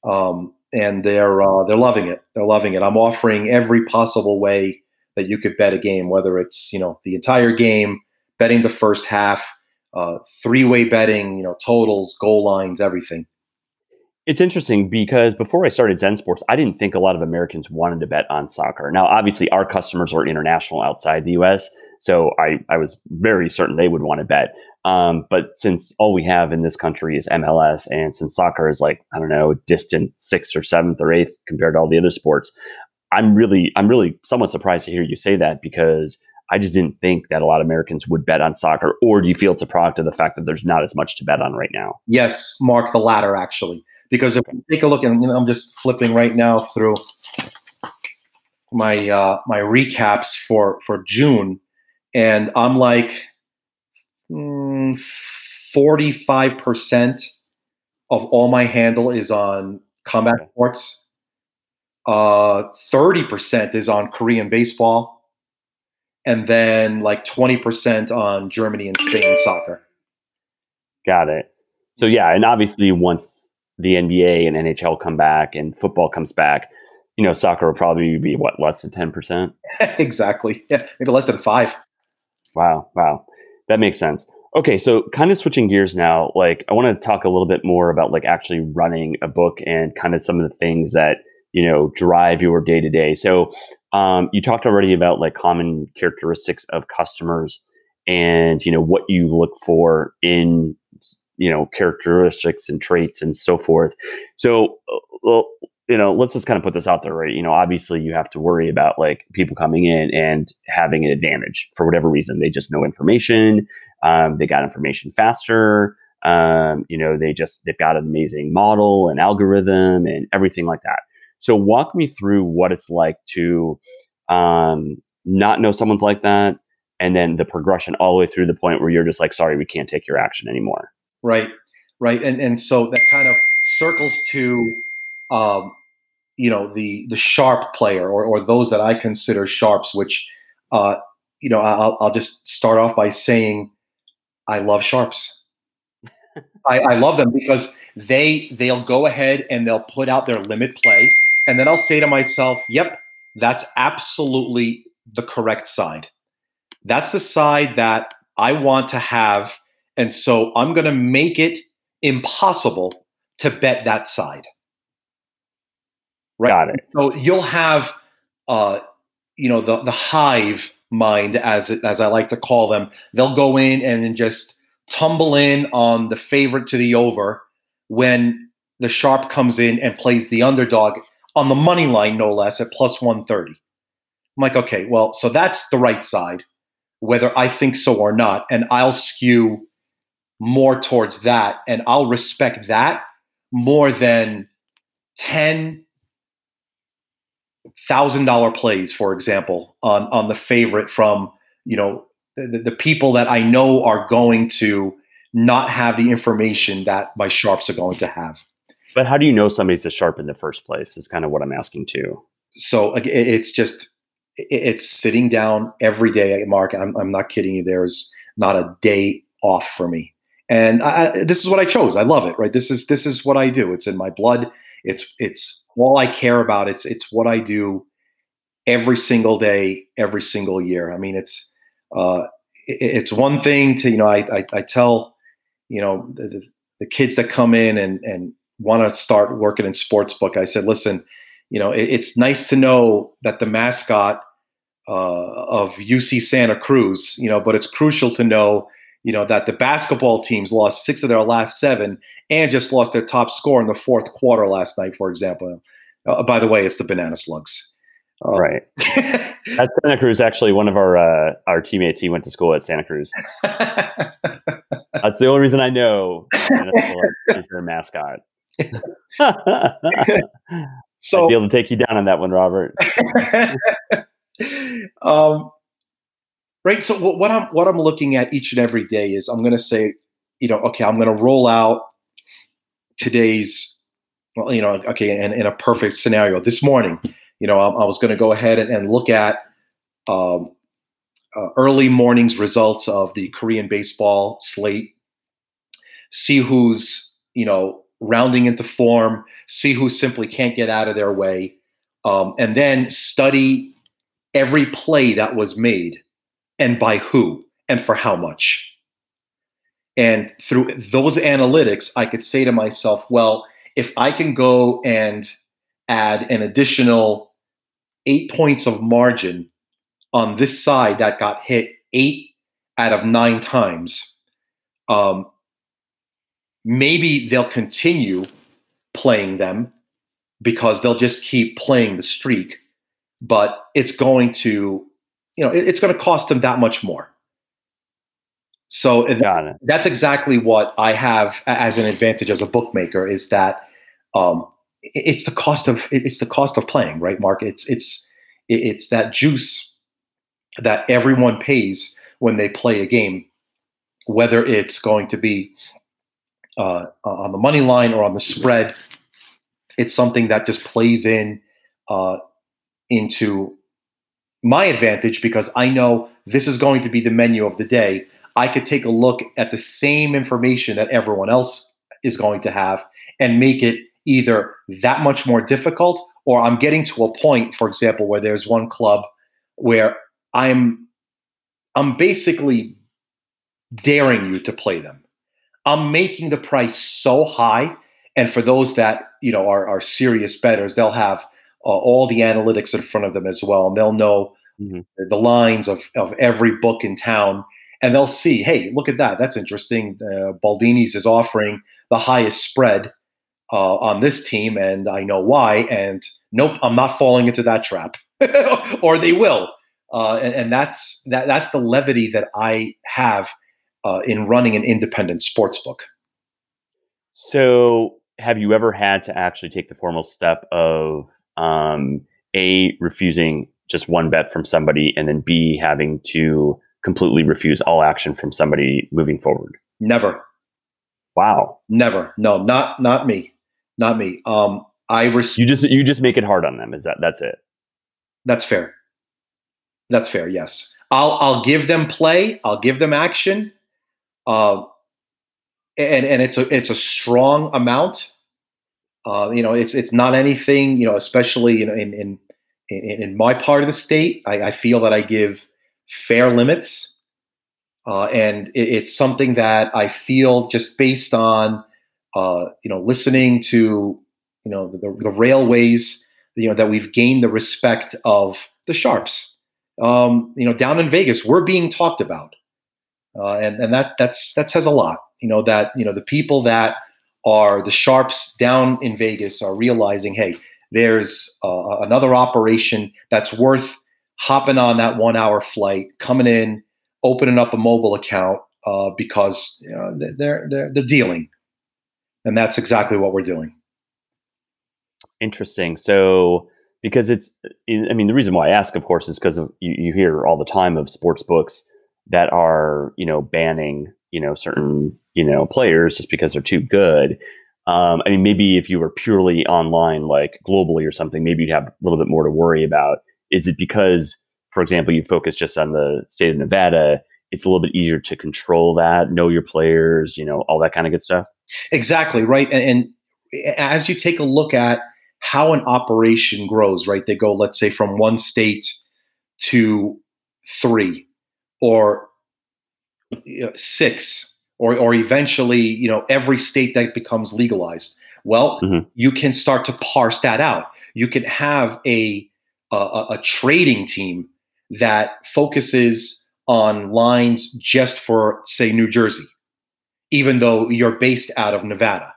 um, and they're uh, they're loving it. They're loving it. I'm offering every possible way that you could bet a game, whether it's you know the entire game, betting the first half, uh, three way betting, you know totals, goal lines, everything. It's interesting because before I started Zen Sports, I didn't think a lot of Americans wanted to bet on soccer. Now, obviously, our customers are international outside the US, so I, I was very certain they would want to bet. Um, but since all we have in this country is MLS, and since soccer is like, I don't know, distant sixth or seventh or eighth compared to all the other sports, I'm really, I'm really somewhat surprised to hear you say that because I just didn't think that a lot of Americans would bet on soccer. Or do you feel it's a product of the fact that there's not as much to bet on right now? Yes, Mark, the latter actually. Because if you take a look, and you know, I'm just flipping right now through my uh, my recaps for for June, and I'm like mm, 45 percent of all my handle is on combat sports. Uh, 30 percent is on Korean baseball, and then like 20 percent on Germany and Spain soccer. Got it. So yeah, and obviously once the NBA and NHL come back and football comes back, you know, soccer will probably be what less than ten percent. <laughs> exactly. Yeah, maybe less than five. Wow, wow, that makes sense. Okay, so kind of switching gears now, like I want to talk a little bit more about like actually running a book and kind of some of the things that you know drive your day to day. So um, you talked already about like common characteristics of customers and you know what you look for in you know characteristics and traits and so forth. So uh, well you know let's just kind of put this out there right? You know obviously you have to worry about like people coming in and having an advantage. For whatever reason they just know information um, they got information faster um, you know they just they've got an amazing model and algorithm and everything like that so walk me through what it's like to um, not know someone's like that and then the progression all the way through the point where you're just like sorry we can't take your action anymore Right, right, and and so that kind of circles to, um, you know, the the sharp player or or those that I consider sharps. Which, uh, you know, I'll I'll just start off by saying, I love sharps. <laughs> I, I love them because they they'll go ahead and they'll put out their limit play, and then I'll say to myself, "Yep, that's absolutely the correct side. That's the side that I want to have and so I'm going to make it impossible to bet that side. Right. Got it. So you'll have, uh, you know, the the hive mind, as it, as I like to call them. They'll go in and then just tumble in on the favorite to the over when the sharp comes in and plays the underdog on the money line, no less, at plus one thirty. I'm like, okay, well, so that's the right side, whether I think so or not, and I'll skew more towards that and I'll respect that more than 10 thousand dollar plays, for example, on on the favorite from you know the, the, people that I know are going to not have the information that my sharps are going to have. But how do you know somebody's a sharp in the first place? Is kind of what I'm asking too. So it's just it's sitting down every day, Mark. I'm, I'm not kidding you. There's not a day off for me and I, this is what I chose. I love it. Right. This is this is what I do. It's in my blood. It's it's all I care about. It's it's what I do every single day, every single year. I mean, it's uh, it's one thing to you know. I I, I tell you know the, the, kids that come in and and want to start working in sports book. I said, listen, you know, it, it's nice to know that the mascot uh, of UC Santa Cruz, you know, but it's crucial to know you know that the basketball teams lost six of their last seven and just lost their top score in the fourth quarter last night, for example. Uh, by the way, it's the Banana Slugs. Uh, right. <laughs> at Santa Cruz, actually, one of our uh, our teammates, he went to school at Santa Cruz. <laughs> That's the only reason I know is their mascot. So I'd be able to take you down on that one, Robert. <laughs> um, right. So what, what I'm what I'm looking at each and every day is I'm going to say, you know, okay, I'm going to roll out today's, well, you know, okay, in, in a perfect scenario this morning, you know, I, I was going to go ahead and, and look at um, uh, early morning's results of the Korean baseball slate, see who's you know rounding into form, see who simply can't get out of their way, um, and then study every play that was made and by who and for how much. And through those analytics, I could say to myself, well, if I can go and add an additional eight points of margin on this side that got hit eight out of nine times, um, maybe they'll continue playing them because they'll just keep playing the streak. But it's going to, you know, it, it's going to cost them that much more. So that's exactly what I have as an advantage as a bookmaker is that um, it's the cost of it's the cost of playing, right, Mark? It's it's it's that juice that everyone pays when they play a game, whether it's going to be uh, on the money line or on the spread. It's something that just plays in uh, into my advantage because I know this is going to be the menu of the day. I could take a look at the same information that everyone else is going to have and make it either that much more difficult or I'm getting to a point, for example, where there's one club where I'm I'm basically daring you to play them. I'm making the price so high, and for those that you know are, are serious bettors, they'll have uh, all the analytics in front of them as well, and they'll know mm-hmm. the lines of of every book in town, and they'll see, hey, look at that, that's interesting. Uh, Baldini's is offering the highest spread uh, on this team, and I know why. And nope, I'm not falling into that trap, <laughs> or they will uh, and, and, that's that, that's the levity that I have uh, in running an independent sports book. So, have you ever had to actually take the formal step of um, a refusing just one bet from somebody, and then b having to completely refuse all action from somebody moving forward? Never. Wow. Never. No, not not me. Not me. Um, I res- you just you just make it hard on them. Is that that's it? That's fair. That's fair. Yes, I'll I'll give them play. I'll give them action, uh, and and it's a it's a strong amount. Uh, you know, it's it's not anything. You know, especially you know in in in, in my part of the state, I, I, feel that I give fair limits, uh, and it, it's something that I feel just based on uh, you know listening to you know the, the railways. You know that we've gained the respect of the sharps um, you know, down in Vegas, we're being talked about, uh, and and that that's that says a lot. You know that you know the people that are the sharps down in Vegas are realizing, hey, there's uh, another operation that's worth hopping on that one hour flight, coming in, opening up a mobile account uh, because you know, they're they're they're dealing, and that's exactly what we're doing. Interesting. So because it's i mean the reason why i ask of course is because you, you hear all the time of sports books that are you know banning you know certain you know players just because they're too good um, i mean maybe if you were purely online like globally or something maybe you'd have a little bit more to worry about is it because for example you focus just on the state of nevada it's a little bit easier to control that know your players you know all that kind of good stuff exactly right and, and as you take a look at how an operation grows, right? They go, let's say, from one state to three or you know, six, or, or eventually, you know, every state that becomes legalized. Well, mm-hmm. you can start to parse that out. You can have a, a, a trading team that focuses on lines just for, say, New Jersey, even though you're based out of Nevada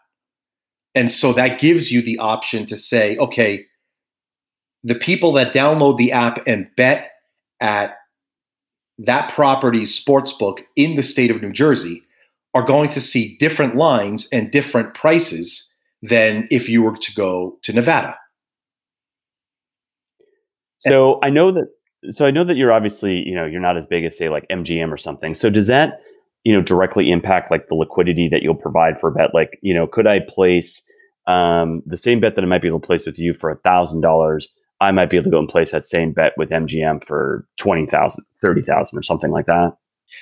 and so that gives you the option to say, okay, the people that download the app and bet at that property's sports book in the state of New Jersey, are going to see different lines and different prices than if you were to go to Nevada. So I know that so I know that you're obviously, you know, you're not as big as say like MGM or something. So does that, you know, directly impact like the liquidity that you'll provide for a bet? Like, you know, could I place um, the same bet that I might be able to place with you for a thousand dollars? I might be able to go and place that same bet with MGM for 20,000, 30,000 or something like that.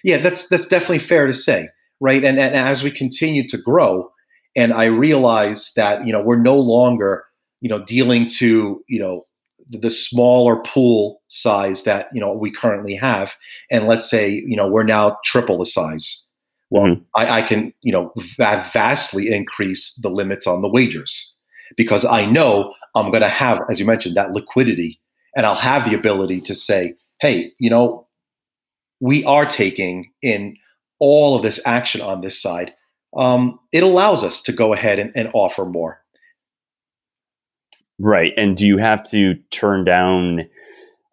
Yeah, that's that's definitely fair to say, right? And, and as we continue to grow, and I realize that you know we're no longer you know dealing to you know the smaller pool size that you know we currently have, and let's say you know we're now triple the size. Well, mm-hmm. I, I, can you know va- vastly increase the limits on the wagers because I know I'm going to have, as you mentioned, that liquidity, and I'll have the ability to say, hey, you know, we are taking in all of this action on this side. Um, it allows us to go ahead and, and offer more. Right. And do you have to turn down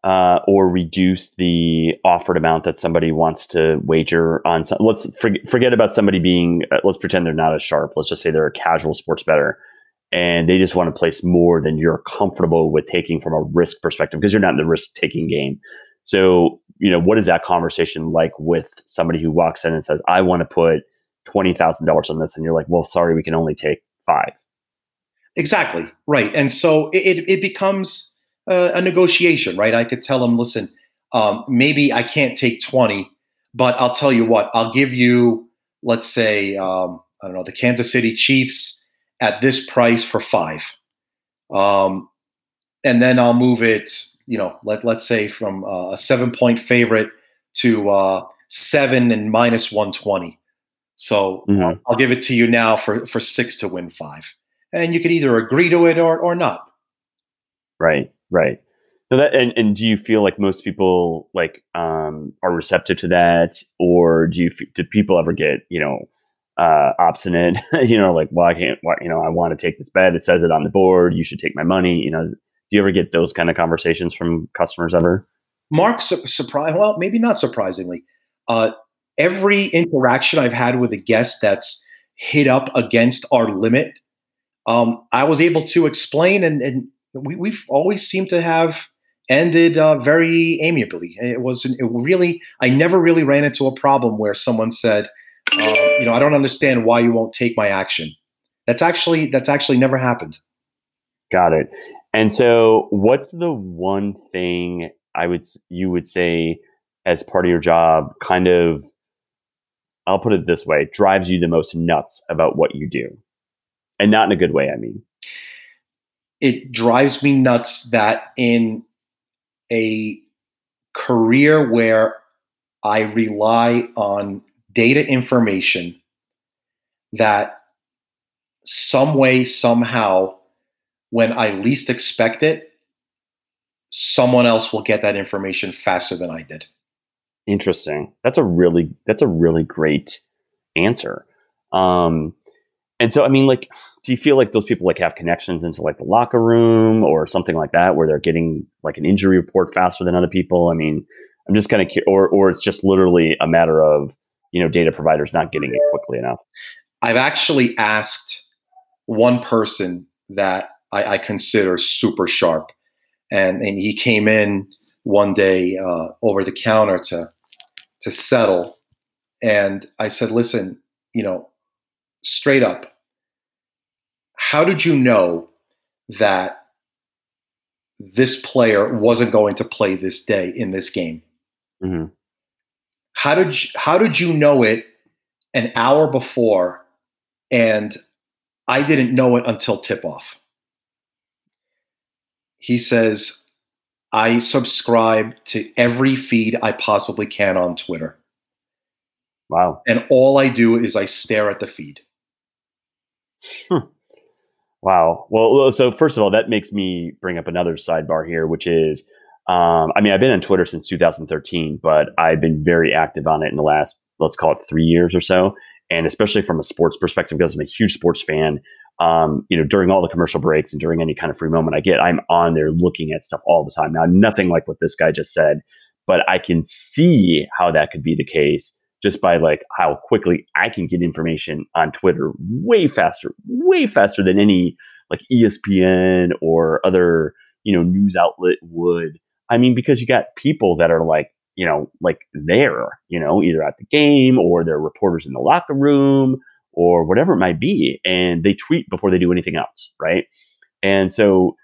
uh, or reduce the offered amount that somebody wants to wager on? Some, let's forget, about somebody being, uh, let's pretend they're not as sharp. Let's just say they're a casual sports bettor and they just want to place more than you're comfortable with taking from a risk perspective because you're not in the risk taking game. So, you know, what is that conversation like with somebody who walks in and says, I want to put $20,000 on this? And you're like, well, sorry, we can only take five. Exactly. Right. And so it, it becomes a, a negotiation, right? I could tell them, listen, um, maybe I can't take 20, but I'll tell you what, I'll give you, let's say, um, I don't know, the Kansas City Chiefs at this price for five. Um, and then I'll move it, you know, let, let's say from uh, a seven point favorite to uh, seven and minus 120. So mm-hmm. I'll give it to you now for, for six to win five. And you could either agree to it or, or not. Right, right. So that and, and do you feel like most people like um, are receptive to that, or do you do people ever get you know uh, obstinate. <laughs> you know, like, well, I can't, why, you know, I want to take this bet. It says it on the board. You should take my money. You know, do you ever get those kind of conversations from customers ever? Mark, su- surprise. Well, maybe not surprisingly. Uh, every interaction I've had with a guest that's hit up against our limit, um, I was able to explain, and, and we, have always seemed to have ended uh, very amiably. It was it really, I never really ran into a problem where someone said, uh, you know, I don't understand why you won't take my action. That's actually that's actually never happened. Got it. And so, what's the one thing I would you would say as part of your job, kind of? I'll put it this way: drives you the most nuts about what you do, and not in a good way. I mean, it drives me nuts that in a career where I rely on data information that some way, somehow, when I least expect it, someone else will get that information faster than I did. Interesting. That's a really that's a really great answer. Um, and so, I mean, like, do you feel like those people like have connections into like the locker room or something like that, where they're getting like an injury report faster than other people? I mean, I'm just kind of, or or it's just literally a matter of you know data providers not getting it quickly enough i've actually asked one person that i, I consider super sharp and and he came in one day uh, over the counter to to settle and i said listen you know straight up how did you know that this player wasn't going to play this day in this game mm-hmm. How did you, how did you know it an hour before and I didn't know it until tip off? He says, I subscribe to every feed I possibly can on Twitter. Wow. And all I do is I stare at the feed. Hmm. Wow. Well, so first of all, that makes me bring up another sidebar here, which is um, I mean, I've been on Twitter since 2013, but I've been very active on it in the last, let's call it three years or so. And especially from a sports perspective, because I'm a huge sports fan, um, you know, during all the commercial breaks and during any kind of free moment I get, I'm on there looking at stuff all the time. Now, nothing like what this guy just said, but I can see how that could be the case just by like how quickly I can get information on Twitter way faster, way faster than any like ESPN or other, you know, news outlet would. I mean, because you got people that are like, you know, like there, you know, either at the game or they're reporters in the locker room or whatever it might be, and they tweet before they do anything else, right? And so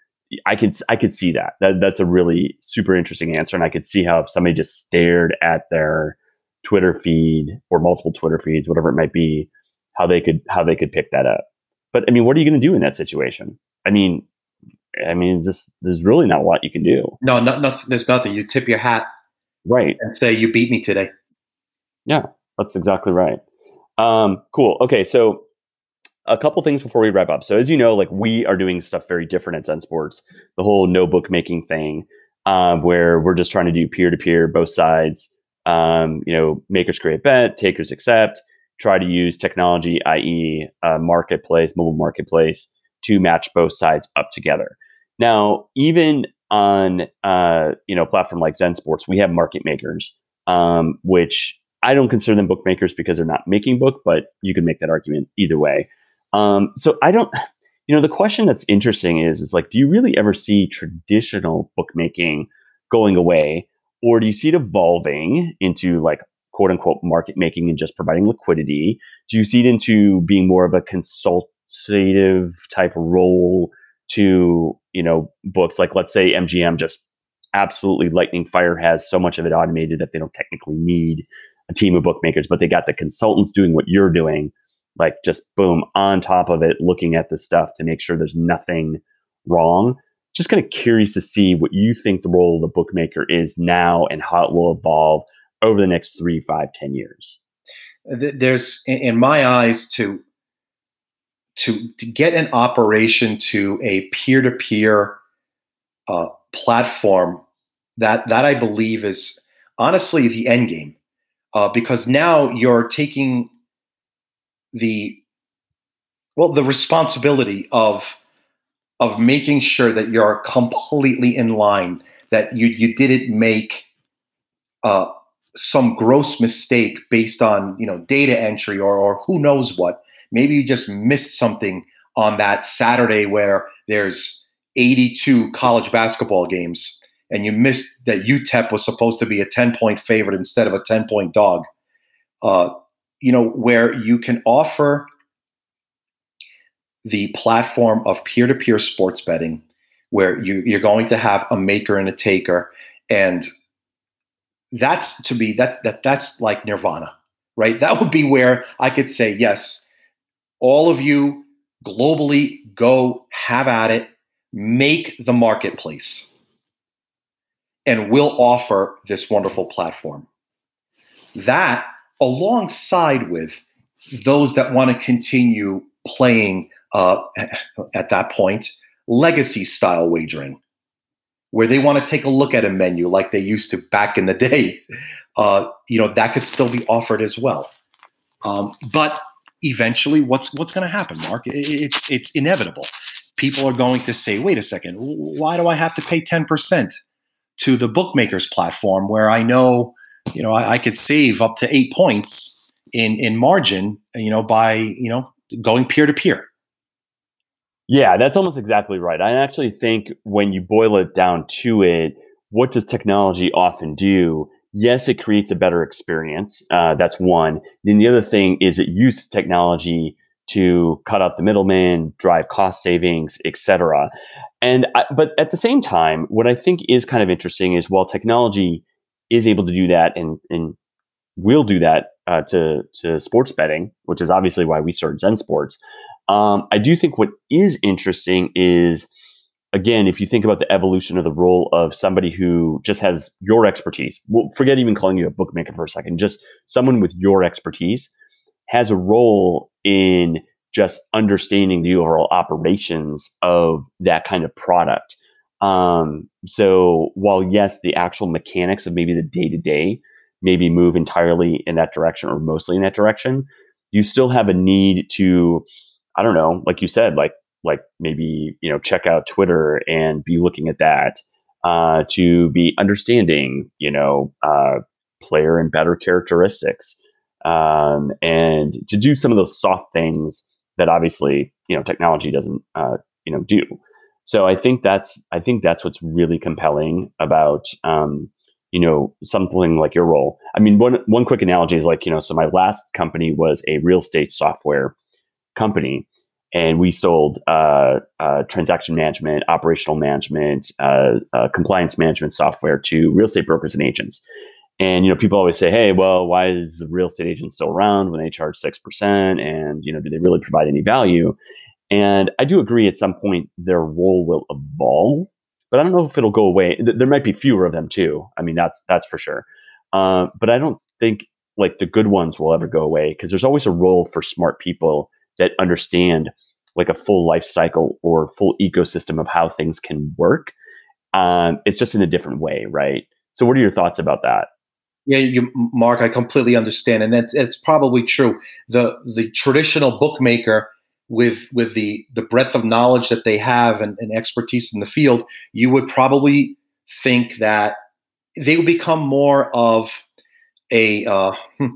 I could I could see that. that that's a really super interesting answer, and I could see how if somebody just stared at their Twitter feed or multiple Twitter feeds, whatever it might be, how they could how they could pick that up. But I mean, what are you going to do in that situation? I mean, I mean, this there's really not a lot you can do. No, no, nothing. There's nothing. You tip your hat, right, and say you beat me today. Yeah, that's exactly right. Um, cool. Okay, so a couple things before we wrap up. So as you know, like we are doing stuff very different at Zen Sports, the whole no bookmaking thing, um, where we're just trying to do peer to peer, both sides. Um, you know, makers create bet, takers accept. Try to use technology, i.e., marketplace, mobile marketplace, to match both sides up together. Now, even on uh, you know platform like Zen Sports, we have market makers, um, which I don't consider them bookmakers because they're not making book, but you can make that argument either way. Um, so I don't, you know, the question that's interesting is, is like, do you really ever see traditional bookmaking going away, or do you see it evolving into like quote unquote market making and just providing liquidity? Do you see it into being more of a consultative type role to, you know, books like let's say MGM just absolutely lightning fire has so much of it automated that they don't technically need a team of bookmakers, but they got the consultants doing what you're doing like just boom on top of it, looking at the stuff to make sure there's nothing wrong. Just kind of curious to see what you think the role of the bookmaker is now and how it will evolve over the next three, five, ten years. There's, in my eyes, to to, to get an operation to a peer-to-peer uh, platform that that I believe is honestly the end game, uh, because now you're taking the well the responsibility of of making sure that you're completely in line that you you didn't make uh, some gross mistake based on you know data entry or or who knows what maybe you just missed something on that Saturday where there's 82 college basketball games and you missed that UTEP was supposed to be a 10 point favorite instead of a 10 point dog. Uh, you know, where you can offer the platform of peer-to-peer sports betting, where you, you're going to have a maker and a taker, and that's to me that's that that's like nirvana, right? That would be where I could say yes, all of you globally go have at it, make the marketplace, and we'll offer this wonderful platform. That alongside with those that want to continue playing uh, at that point legacy style wagering, where they want to take a look at a menu like they used to back in the day. Uh, you know that could still be offered as well. Um, but eventually, what's what's going to happen, Mark? It's it's inevitable. People are going to say, "Wait a second, why do I have to pay ten percent to the bookmakers platform where I know?" you know, I, I could save up to eight points in in margin, you know, by you know going peer to peer. Yeah, that's almost exactly right. I actually think when you boil it down to it, what does technology often do? Yes, it creates a better experience. Uh, that's one. Then the other thing is it uses technology to cut out the middleman, drive cost savings, etc. And I, but at the same time, what I think is kind of interesting is while technology is able to do that and and will do that uh, to to sports betting, which is obviously why we started Zen Sports. Um, I do think what is interesting is again, if you think about the evolution of the role of somebody who just has your expertise, well, forget even calling you a bookmaker for a second, just someone with your expertise has a role in just understanding the overall operations of that kind of product. Um, so while yes, the actual mechanics of maybe the day to day maybe move entirely in that direction or mostly in that direction, you still have a need to, I don't know, like you said, like like maybe you know check out Twitter and be looking at that uh, to be understanding, you know, uh, player and bettor characteristics. um, and to do some of those soft things that obviously you know technology doesn't uh, you know do. So I think that's I think that's what's really compelling about um, you know something like your role. I mean, one one quick analogy is like you know, so my last company was a real estate software company, and we sold uh, uh, transaction management, operational management, uh, uh compliance management software to real estate brokers and agents. And you know, people always say, "Hey, well, why is the real estate agent still around when they charge six percent? And you know, do they really provide any value?" And I do agree at some point their role will evolve, but I don't know if it'll go away. There might be fewer of them too. I mean, that's that's for sure. Uh, but I don't think like the good ones will ever go away because there's always a role for smart people that understand like a full life cycle or full ecosystem of how things can work. Um, it's just in a different way, right? So, what are your thoughts about that? Yeah, you, Mark, I completely understand, and it's probably true. the The traditional bookmaker with with the the breadth of knowledge that they have and, and expertise in the field, you would probably think that they would become more of a uh, hmm,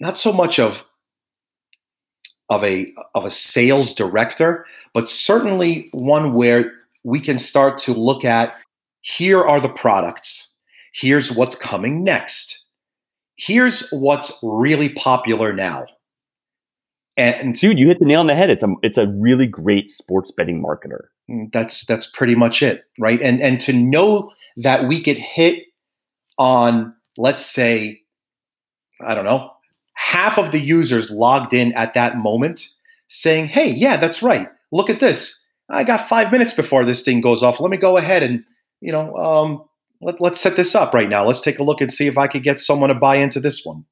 not so much of of a of a sales director, but certainly one where we can start to look at here are the products, here's what's coming next, here's what's really popular now. And dude, you hit the nail on the head. It's a it's a really great sports betting marketer. Mm, that's that's pretty much it, right? And and to know that we could hit on let's say I don't know, half of the users logged in at that moment saying, "Hey, yeah, that's right. Look at this. I got 5 minutes before this thing goes off. Let me go ahead and, you know, um, let, let's set this up right now. Let's take a look and see if I could get someone to buy into this one."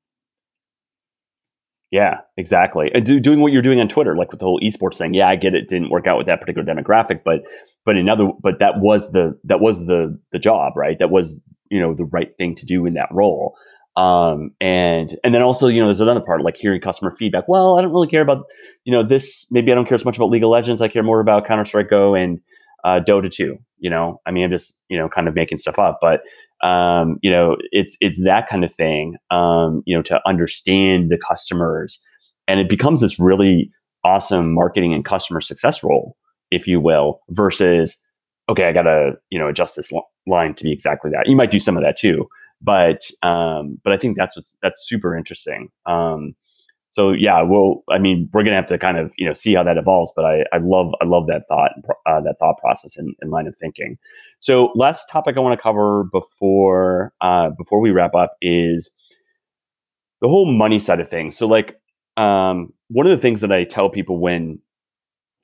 Yeah, exactly. Do, doing what you're doing on Twitter, like with the whole esports thing. Yeah, I get it. Didn't work out with that particular demographic, but but another, but that was the that was the the job, right? That was you know the right thing to do in that role. Um, and and then also you know there's another part like hearing customer feedback. Well, I don't really care about you know this. Maybe I don't care as much about League of Legends. I care more about Counter Strike Go and uh, Dota 2. You know, I mean, I'm just you know kind of making stuff up, but um, you know, it's it's that kind of thing. Um, you know, to understand the customers, and it becomes this really awesome marketing and customer success role, if you will, versus okay, I gotta you know adjust this line to be exactly that. You might do some of that too, but um, but I think that's what's that's super interesting. Um, so yeah, well, I mean, we're gonna have to kind of you know see how that evolves. But I, I love I love that thought uh, that thought process and, and, line of thinking. So last topic I want to cover before uh, before we wrap up is the whole money side of things. So like um, one of the things that I tell people when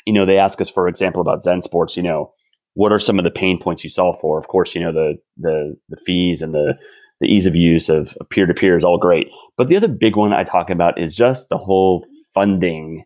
you know they ask us, for example, about Zen Sports, you know, what are some of the pain points you solve for? Of course, you know the the the fees and the the ease of use of peer to peer is all great. But the other big one I talk about is just the whole funding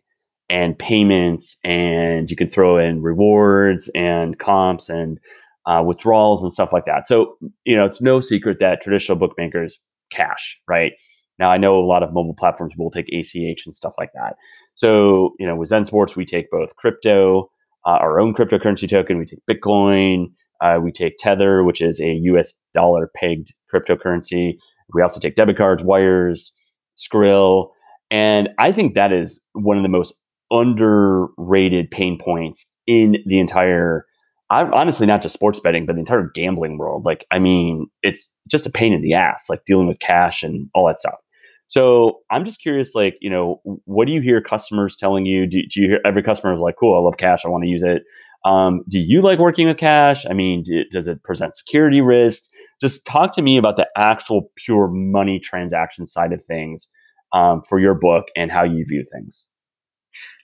and payments, and you can throw in rewards and comps and uh, withdrawals and stuff like that. So, you know, it's no secret that traditional bookmakers cash, right? Now, I know a lot of mobile platforms will take ACH and stuff like that. So, you know, with Zen Sports, we take both crypto, uh, our own cryptocurrency token, we take Bitcoin, uh, we take Tether, which is a US dollar pegged cryptocurrency. We also take debit cards, wires, Skrill. And I think that is one of the most underrated pain points in the entire, honestly, not just sports betting, but the entire gambling world. Like, I mean, it's just a pain in the ass, like dealing with cash and all that stuff. So I'm just curious, like, you know, what do you hear customers telling you? Do, do you hear every customer is like, cool, I love cash, I want to use it? Um, do you like working with cash? I mean, do, does it present security risks? Just talk to me about the actual pure money transaction side of things um, for your book and how you view things.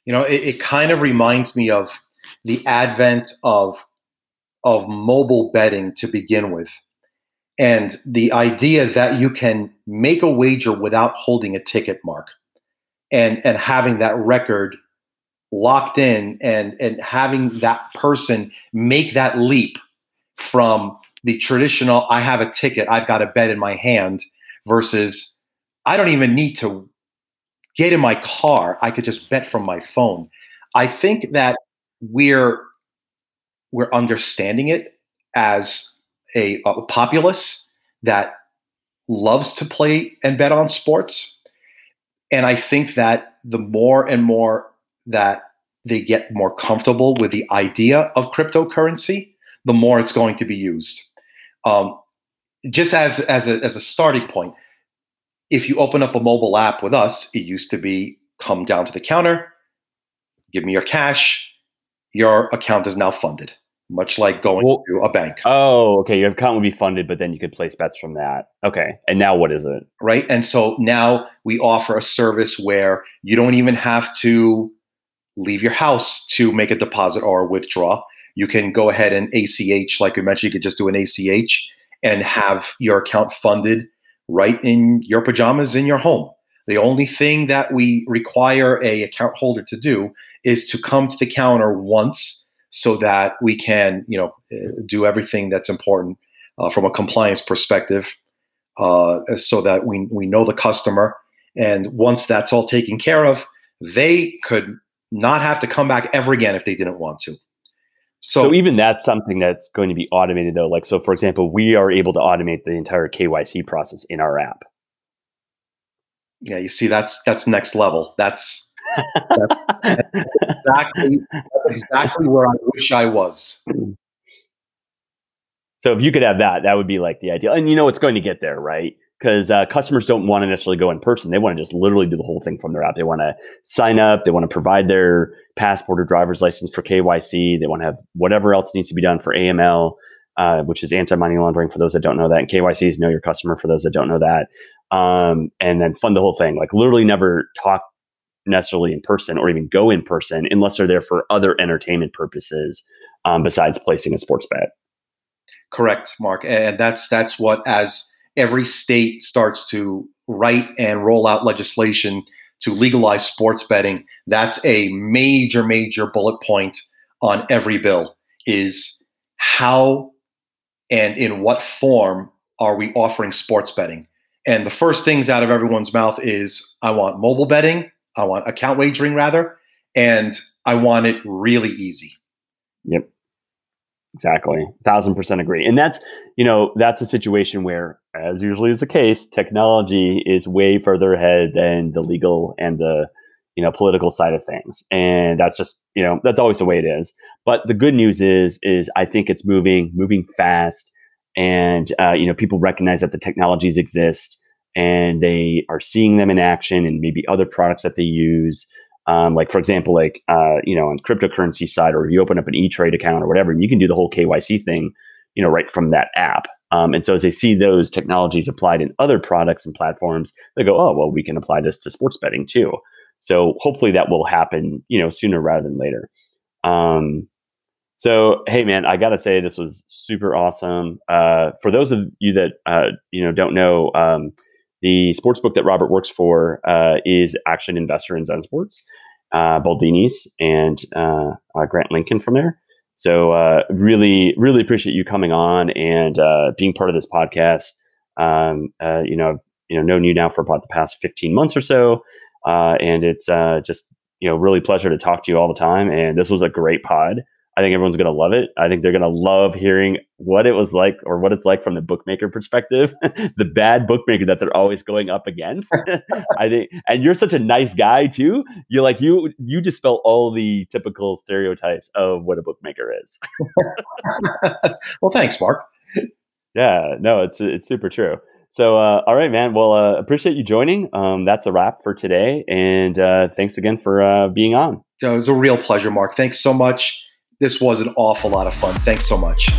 You know, it, it kind of reminds me of the advent of of mobile betting to begin with, and the idea that you can make a wager without holding a ticket mark, and and having that record locked in and and having that person make that leap from the traditional I have a ticket, I've got a bet in my hand versus I don't even need to get in my car, I could just bet from my phone. I think that we're we're understanding it as a, a populace that loves to play and bet on sports And I think that the more and more that they get more comfortable with the idea of cryptocurrency, the more it's going to be used. Um, just as as a, as a starting point, if you open up a mobile app with us, it used to be come down to the counter, give me your cash, your account is now funded, much like going well, to a bank. Oh, okay. Your account would be funded, but then you could place bets from that. Okay. And now what is it? Right. And so now we offer a service where you don't even have to leave your house to make a deposit or withdraw. You can go ahead and ACH, like we mentioned, you could just do an ACH and have your account funded right in your pajamas in your home. The only thing that we require a account holder to do is to come to the counter once so that we can, you know, do everything that's important uh, from a compliance perspective uh, so that we, we know the customer. And once that's all taken care of, they could not have to come back ever again if they didn't want to. So, so, even that's something that's going to be automated though. Like so for example, we are able to automate the entire KYC process in our app. Yeah, you see that's that's next level. That's, that's, <laughs> that's exactly that's exactly where I wish I was. So if you could have that, that would be like the ideal. And you know it's going to get there, right? Because uh, customers don't want to necessarily go in person. They want to just literally do the whole thing from their app. They want to sign up. They want to provide their passport or driver's license for KYC. They want to have whatever else needs to be done for AML, uh, which is anti-money laundering for those that don't know that. And KYC is know your customer for those that don't know that. Um, and then fund the whole thing. Like literally never talk necessarily in person or even go in person unless they're there for other entertainment purposes um, besides placing a sports bet. Correct, Mark. And that's that's what as every state starts to write and roll out legislation to legalize sports betting, that's a major, major bullet point on every bill is how and in what form are we offering sports betting? And the first things out of everyone's mouth is I want mobile betting, I want account wagering rather, and I want it really easy. Yep. Exactly. Thousand percent agree. And that's, you know, that's a situation where, as usually is the case, technology is way further ahead than the legal and the, you know, political side of things. And that's just, you know, that's always the way it is. But the good news is, is I think it's moving, moving fast. And, uh, you know, people recognize that the technologies exist and they are seeing them in action and maybe other products that they use. Um, like for example, like uh, you know, on cryptocurrency side, or you open up an E Trade account or whatever, and you can do the whole KYC thing, you know, right from that app. Um, and so as they see those technologies applied in other products and platforms, they go, oh well, we can apply this to sports betting too. So hopefully that will happen, you know, sooner rather than later. Um, so hey man, I gotta say this was super awesome. Uh, for those of you that uh, you know don't know. Um, the sports book that Robert works for uh, is actually an investor in Zen Sports, uh, Baldini's, and uh, uh Grant Lincoln from there. So uh, really, really appreciate you coming on and uh, being part of this podcast. Um, you know, you know, known you now for about the past fifteen months or so, and it's just you know really pleasure to talk to you all the time. And this was a great pod. I think everyone's going to love it. I think they're going to love hearing what it was like or what it's like from the bookmaker perspective, <laughs> the bad bookmaker that they're always going up against. <laughs> <laughs> I think, and you're such a nice guy too. You like you you dispel all the typical stereotypes of what a bookmaker is. well, thanks, Mark. Yeah, no, it's it's super true. So, uh, all right, man. Well, uh, appreciate you joining. Um, that's a wrap for today, and uh, thanks again for uh, being on. It was a real pleasure, Mark. Thanks so much. This was an awful lot of fun. Thanks so much.